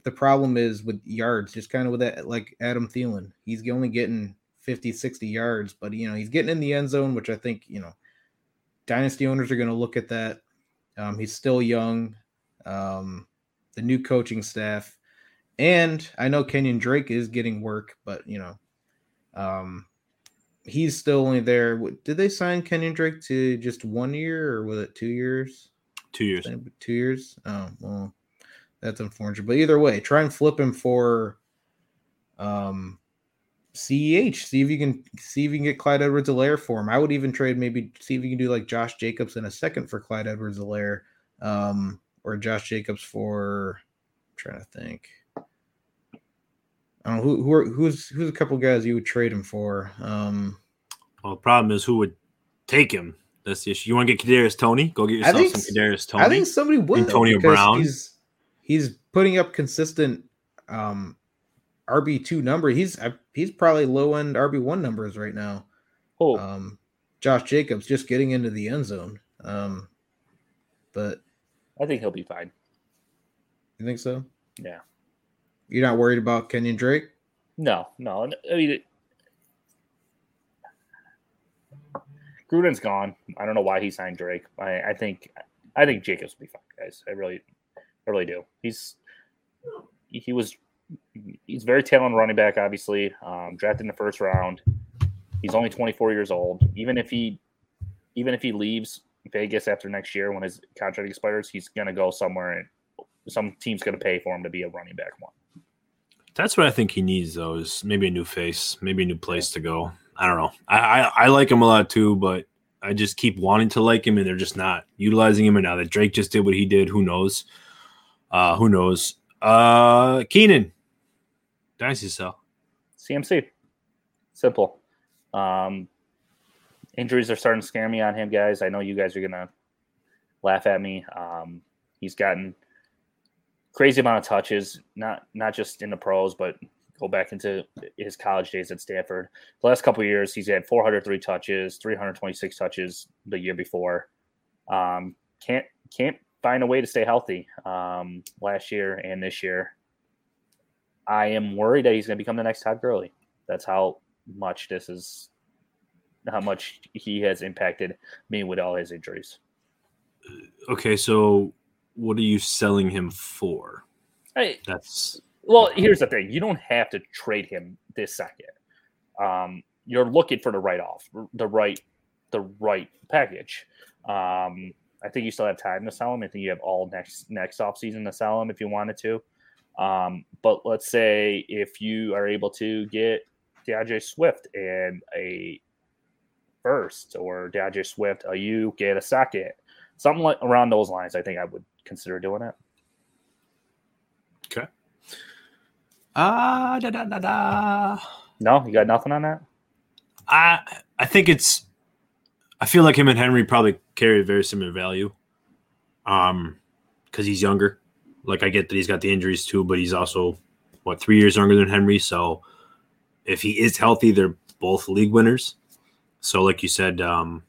the problem is with yards, just kind of with that, like Adam Thielen. He's only getting 50, 60 yards, but, you know, he's getting in the end zone, which I think, you know, dynasty owners are going to look at that. Um, he's still young. Um, the new coaching staff. And I know Kenyon Drake is getting work, but, you know, um, he's still only there. Did they sign Kenyon Drake to just one year or was it two years? Two years. Two years. Oh well, that's unfortunate. But either way, try and flip him for um CEH. See if you can see if you can get Clyde Edwards Helaire for him. I would even trade maybe see if you can do like Josh Jacobs in a second for Clyde Edwards Helaire. Um or Josh Jacobs for I'm trying to think. I don't know who who are, who's who's a couple guys you would trade him for. Um, well, the problem is who would take him. That's the issue. You want to get Kadarius Toney? Go get yourself think, some Kadarius Toney. I think somebody would. Antonio Brown. He's he's putting up consistent um, RB two number. He's he's probably low end RB one numbers right now. Oh, um, Josh Jacobs just getting into the end zone. Um, but I think he'll be fine. You think so? Yeah. You're not worried about Kenyon Drake? No, no. I mean, it, Gruden's gone. I don't know why he signed Drake. I, I think I think Jacobs will be fine, guys. I really, I really do. He's he was he's very talented running back. Obviously, um, drafted in the first round. He's only 24 years old. Even if he even if he leaves Vegas after next year when his contract expires, he's gonna go somewhere and some team's gonna pay for him to be a running back one. That's what I think he needs, though, is maybe a new face, maybe a new place to go. I don't know. I, I, I like him a lot too, but I just keep wanting to like him, and they're just not utilizing him. And now that Drake just did what he did, who knows? Uh, who knows? Uh, Keenan, dynasty sell. CMC, simple. Um, injuries are starting to scare me on him, guys. I know you guys are gonna laugh at me. Um, he's gotten crazy amount of touches, not not just in the pros, but go back into his college days at Stanford. The last couple years, he's had 403 touches, 326 touches the year before. Um, can't can't find a way to stay healthy um, last year and this year. I am worried that he's going to become the next Todd Gurley. That's how much this is, how much he has impacted me with all his injuries. okay, so what are you selling him for? Hey, That's well, here's the thing: you don't have to trade him this second. Um, you're looking for the right off, the right, the right package. Um, I think you still have time to sell him. I think you have all next next off season to sell him if you wanted to. Um, but let's say if you are able to get D'Andre Swift and a first, or D'Andre Swift, a you get a second, something like around those lines, I think I would consider doing it. okay. Ah, da da da da. No, you got nothing on that. I I think it's. I feel like him and Henry probably carry a very similar value. Um, because he's younger. Like I get that he's got the injuries too, but he's also what three years younger than Henry. So if he is healthy, they're both league winners. So like you said, um,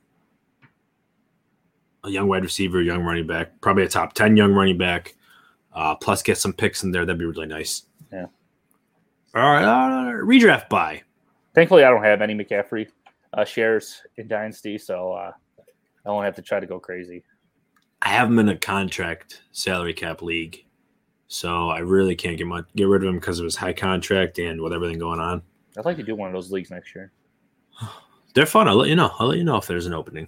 a young wide receiver, young running back, probably a top ten young running back. Uh, plus get some picks in there. That'd be really nice. Yeah. All right, uh, redraft buy. Thankfully, I don't have any McCaffrey uh, shares in Dynasty, so uh, I won't have to try to go crazy. I have him in a contract salary cap league, so I really can't get much get rid of him because of his high contract and with everything going on. I'd like to do one of those leagues next year. They're fun. I'll let you know. I'll let you know if there's an opening.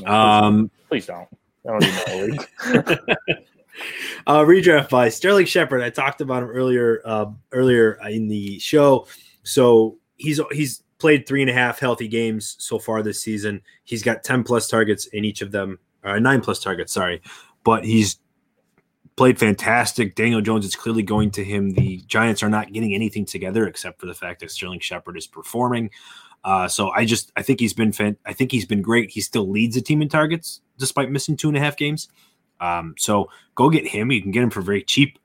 Yeah, Um, please, please don't. I don't need uh, redraft buy Sterling Shepard. I talked about him earlier uh, earlier in the show. So he's he's played three and a half healthy games so far this season. He's got ten plus targets in each of them, or nine plus targets. Sorry, but he's played fantastic. Daniel Jones is clearly going to him. The Giants are not getting anything together except for the fact that Sterling Shepard is performing. Uh, so I just I think he's been fan- I think he's been great. He still leads the team in targets despite missing two and a half games. Um, so go get him. You can get him for very cheap.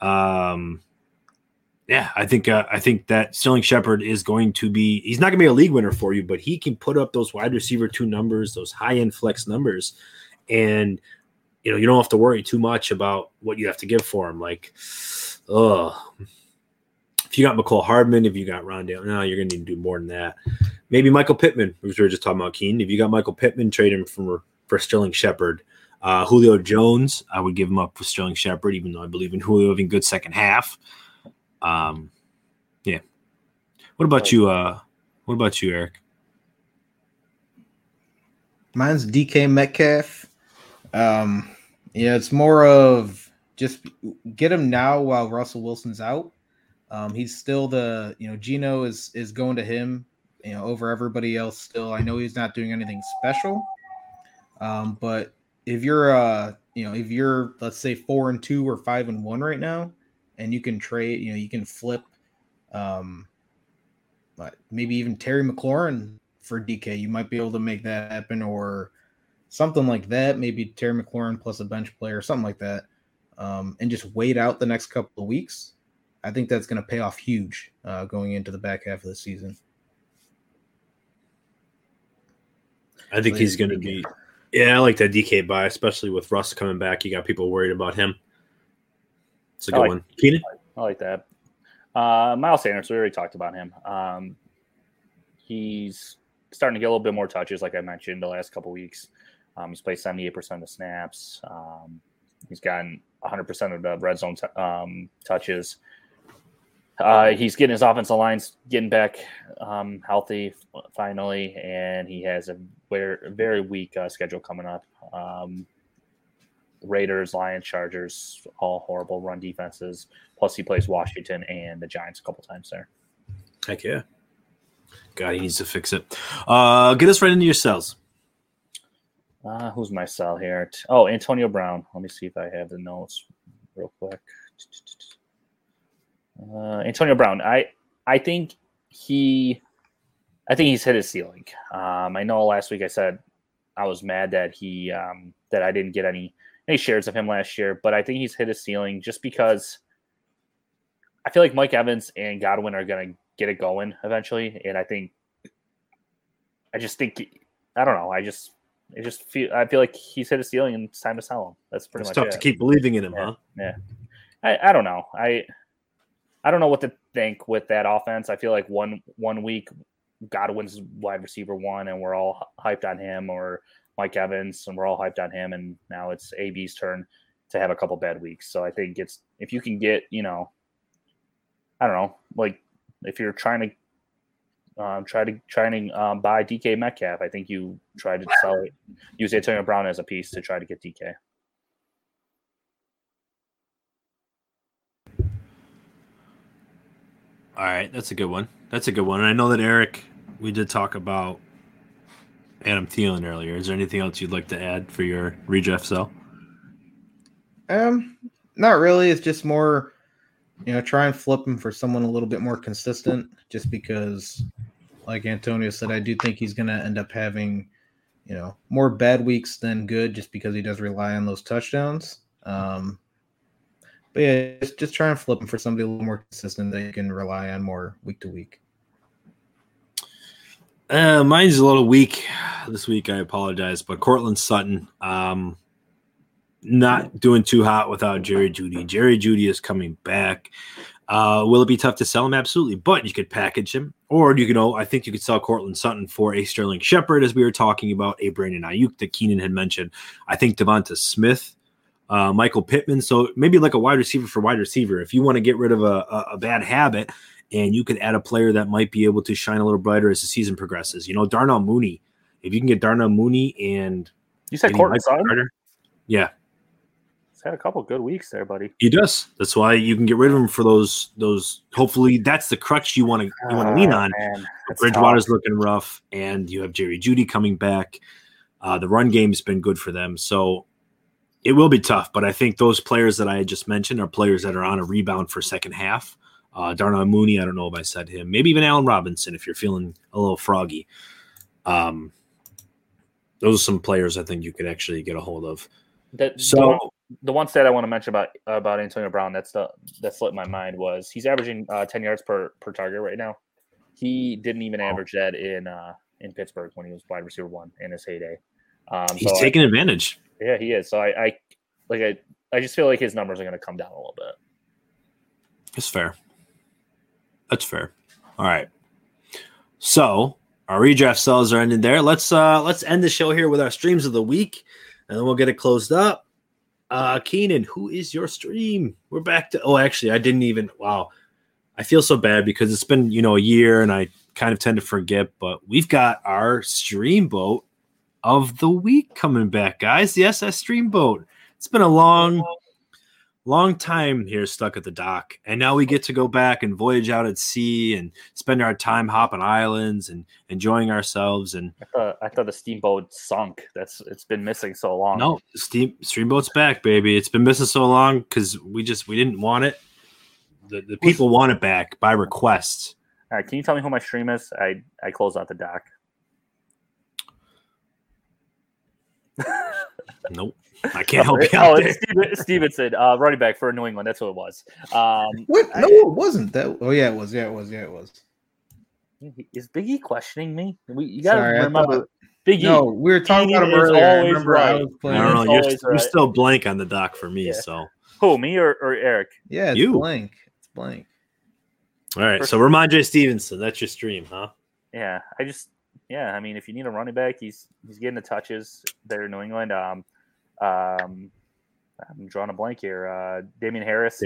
Um, yeah, I think uh, I think that Sterling Shepard is going to be. He's not going to be a league winner for you, but he can put up those wide receiver two numbers, those high end flex numbers, and you know you don't have to worry too much about what you have to give for him. Like, oh, if you got Mecole Hardman, if you got Rondale, no, you're going to need to do more than that. Maybe Michael Pittman, which we were just talking about. Keen, if you got Michael Pittman, trade him for for Sterling Shepard. Uh, Julio Jones, I would give him up for Sterling Shepard, even though I believe in Julio having good second half. Um, yeah. What about you? Uh, what about you, Eric? Mine's DK Metcalf. Um, yeah, it's more of just get him now while Russell Wilson's out. Um, he's still the you know Geno is is going to him you know over everybody else still. I know he's not doing anything special, um, but if you're uh you know if you're let's say four and two or five and one right now, and you can trade you know you can flip, um, maybe even Terry McLaurin for DK, you might be able to make that happen or something like that. Maybe Terry McLaurin plus a bench player, something like that, um, and just wait out the next couple of weeks. I think that's going to pay off huge uh, going into the back half of the season. I think he's going to be. Yeah, I like that DK buy, especially with Russ coming back. You got people worried about him. It's a good like- one. Keenan? I like that. Uh, Miles Sanders, we already talked about him. Um, he's starting to get a little bit more touches, like I mentioned the last couple weeks. Um, he's played 78% of the snaps. Um, he's gotten 100% of the red zone t- um, touches. Uh, he's getting his offensive lines getting back um, healthy finally, and he has a very, very weak uh, schedule coming up. Um, Raiders, Lions, Chargers, all horrible run defenses. Plus, he plays Washington and the Giants a couple times there. Heck yeah. God, he needs to fix it. Uh, get us right into your sells. Uh, who's my sell here? Oh, Antonio Brown. Let me see if I have the notes real quick. Uh, Antonio Brown. I I think he, I think he's hit his ceiling. Um, I know last week I said I was mad that he um, that I didn't get any any shares of him last year, but I think he's hit his ceiling just because I feel like Mike Evans and Godwin are going to get it going eventually, and I think I just think I don't know. I just I just feel I feel like he's hit a ceiling and it's time to sell him. That's pretty It's much tough it. to keep believing in him, Yeah. huh? Yeah. I, I don't know. I I don't know what to think with that offense. I feel like one one week Godwin's wide receiver one and we're all hyped on him, or Mike Evans, and we're all hyped on him. And now it's AB's turn to have a couple bad weeks. So I think it's if you can get, you know, I don't know, like if you're trying to um, try to trying to um, buy DK Metcalf, I think you try to sell it, use Antonio Brown as a piece to try to get DK. All right, that's a good one. That's a good one. And I know that Eric, we did talk about Adam Thielen earlier. Is there anything else you'd like to add for your redraft sell? Um, not really. It's just more, you know, try and flip him for someone a little bit more consistent. Just because, like Antonio said, I do think he's going to end up having, you know, more bad weeks than good, just because he does rely on those touchdowns. Um, but yeah, just, just try and flip him for somebody a little more consistent that you can rely on more week to week. Uh, mine's a little weak this week. I apologize, but Courtland Sutton, um, not doing too hot without Jerry Jeudy. Jerry Jeudy is coming back. Uh, will it be tough to sell him? Absolutely, but you could package him, or you could know, I think you could sell Courtland Sutton for a Sterling Shepard, as we were talking about, a Brandon Aiyuk that Keenan had mentioned. I think DeVonta Smith uh, Michael Pittman. So maybe like a wide receiver for wide receiver. If you want to get rid of a, a, a, bad habit and you could add a player that might be able to shine a little brighter as the season progresses. You know, Darnell Mooney. If you can get Darnell Mooney and you said Courtland Sutton, yeah, had a couple good weeks there, buddy. He does. That's why you can get rid of him for those those. Hopefully, that's the crutch you want to you want to lean on. Bridgewater's tough. looking rough, and you have Jerry Jeudy coming back. Uh, the run game's been good for them, so it will be tough, but I think those players that I just mentioned are players that are on a rebound for second half. Uh, Darnell Mooney, I don't know if I said him. Maybe even Allen Robinson if you're feeling a little froggy. Um, those are some players I think you could actually get a hold of. That, so the one, stat I want to mention about about Antonio Brown that's the that slipped my mind was he's averaging uh, ten yards per per target right now. He didn't even average that in uh, in Pittsburgh when he was wide receiver one in his heyday. Um, he's so taking I, advantage. Yeah, he is. So I, I like I, I just feel like his numbers are going to come down a little bit. That's fair. That's fair. All right. So our redraft sells are ended there. Let's uh let's end the show here with our streams of the week, and then we'll get it closed up. Uh Keenan, who is your stream? We're back to oh actually I didn't even wow. I feel so bad because it's been, you know, a year and I kind of tend to forget, but we've got our stream boat of the week coming back, guys. Yes, The SS Streamboat. It's been a long, long time here stuck at the dock, and now we get to go back and voyage out at sea and spend our time hopping islands and enjoying ourselves. And I thought, I thought the steamboat sunk. That's it's been missing so long. No, steam steamboat's back, baby. It's been missing so long because we just we didn't want it. The, the people want it back by request. All right, can you tell me who my stream is? I I close out the dock. nope. I can't help you. oh, Steven, Stevenson, uh, running back for New England. That's what it was. Um, what? No, I, it wasn't. That. Oh yeah, it was. Yeah, it was. Yeah, it was. Is Biggie questioning me? We, you got to remember. Biggie. No, we were talking about him earlier. I remember right. I was playing. I don't know. You're, right. you're, still blank on the dock for me. Yeah. So who? Me or, or Eric? Yeah, it's you. blank. It's blank. All right. For so Rhamondre Stevenson. That's your stream, huh? Yeah. I just yeah, I mean, if you need a running back, he's he's getting the touches there in New England. Um, um, I'm drawing a blank here. Uh, Damien Harris,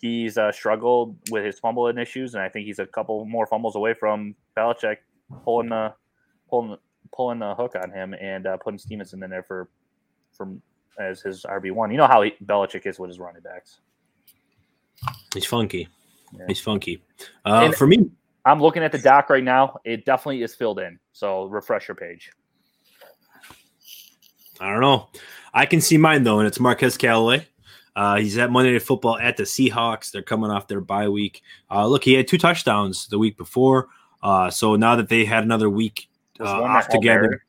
he's uh, struggled with his fumbling issues, and I think he's a couple more fumbles away from Belichick pulling the pulling pulling the hook on him and uh, putting Stevenson in there for from as his RB one. You know how he, Belichick is with his running backs. He's funky. Yeah. He's funky. Uh, for me, I'm looking at the doc right now. It definitely is filled in. So refresh your page. I don't know. I can see mine though, and it's Marquez Callaway. Uh, he's at Monday Night Football at the Seahawks. They're coming off their bye week. Uh, look, he had two touchdowns the week before. Uh, so now that they had another week uh, off together, Mary.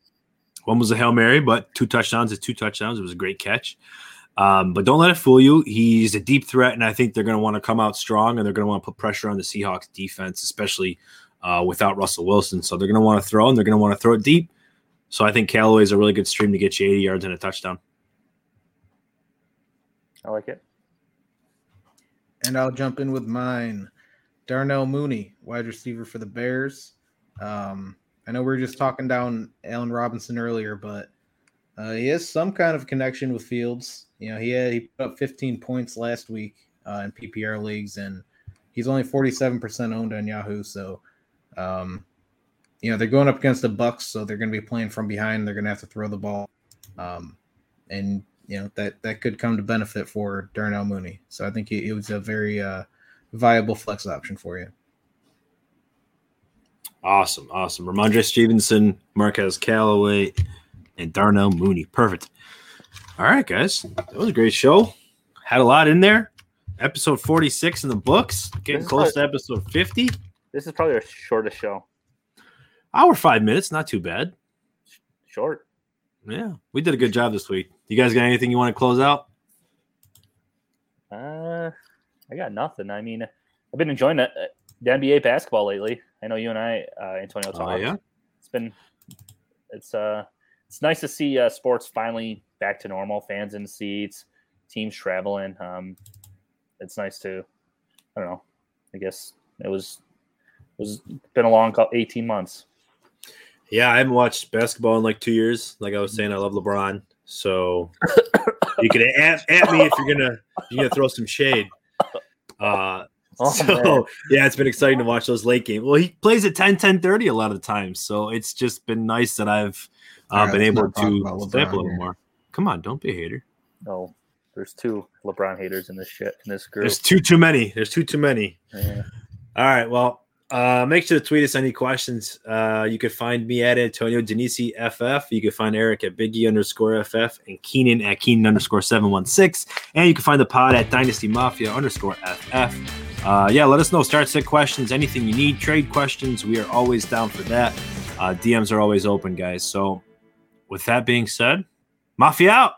one was a hail mary, but two touchdowns is two touchdowns. It was a great catch. Um, but don't let it fool you. He's a deep threat, and I think they're going to want to come out strong and they're going to want to put pressure on the Seahawks defense, especially uh, without Russell Wilson. So they're going to want to throw and they're going to want to throw it deep. So I think Callaway is a really good stream to get you 80 yards and a touchdown. I like it. And I'll jump in with mine. Darnell Mooney, wide receiver for the Bears. Um, I know we were just talking down Allen Robinson earlier, but Uh, he has some kind of connection with Fields. You know, he had he put up 15 points last week uh, in PPR leagues, and he's only 47% owned on Yahoo. So, um, you know, they're going up against the Bucs, so they're going to be playing from behind. They're going to have to throw the ball, um, and you know that that could come to benefit for Darnell Mooney. So I think it, it was a very uh, viable flex option for you. Awesome, awesome. Rhamondre Stevenson, Marquez Callaway, and Darnell Mooney. Perfect. All right, guys. That was a great show. Had a lot in there. Episode 46 in the books. Getting close probably, to episode 50. This is probably our shortest show. Hour five minutes, not too bad. Short. Yeah, we did a good job this week. You guys got anything you want to close out? Uh, I got nothing. I mean, I've been enjoying the, the NBA basketball lately. I know you and I, uh, Antonio, talked. Oh, yeah. It's been, it's uh, it's nice to see uh, sports finally back to normal. Fans in seats, teams traveling. Um, it's nice to, I don't know. I guess it was it was been a long eighteen months. Yeah, I haven't watched basketball in like two years. Like I was saying, I love LeBron, so you can at, at me if you're gonna you're gonna throw some shade. Uh, oh, so man. yeah, it's been exciting to watch those late games. Well, he plays at 10, 10 30 a lot of the times, so it's just been nice that I've uh, right, been able to step a little here. more. Come on, don't be a hater. No, there's two LeBron haters in this shit in this group. There's too too many. There's too too many. Yeah. All right, well, uh, make sure to tweet us any questions. Uh, you can find me at Antonio Denisi FF. You can find Eric at Biggie underscore FF and Keenan at Keenan underscore 716. And you can find the pod at Dynasty Mafia underscore FF. Uh, yeah, let us know. Start set questions, anything you need, trade questions. We are always down for that. Uh, DMs are always open, guys. So, with that being said, Mafia out.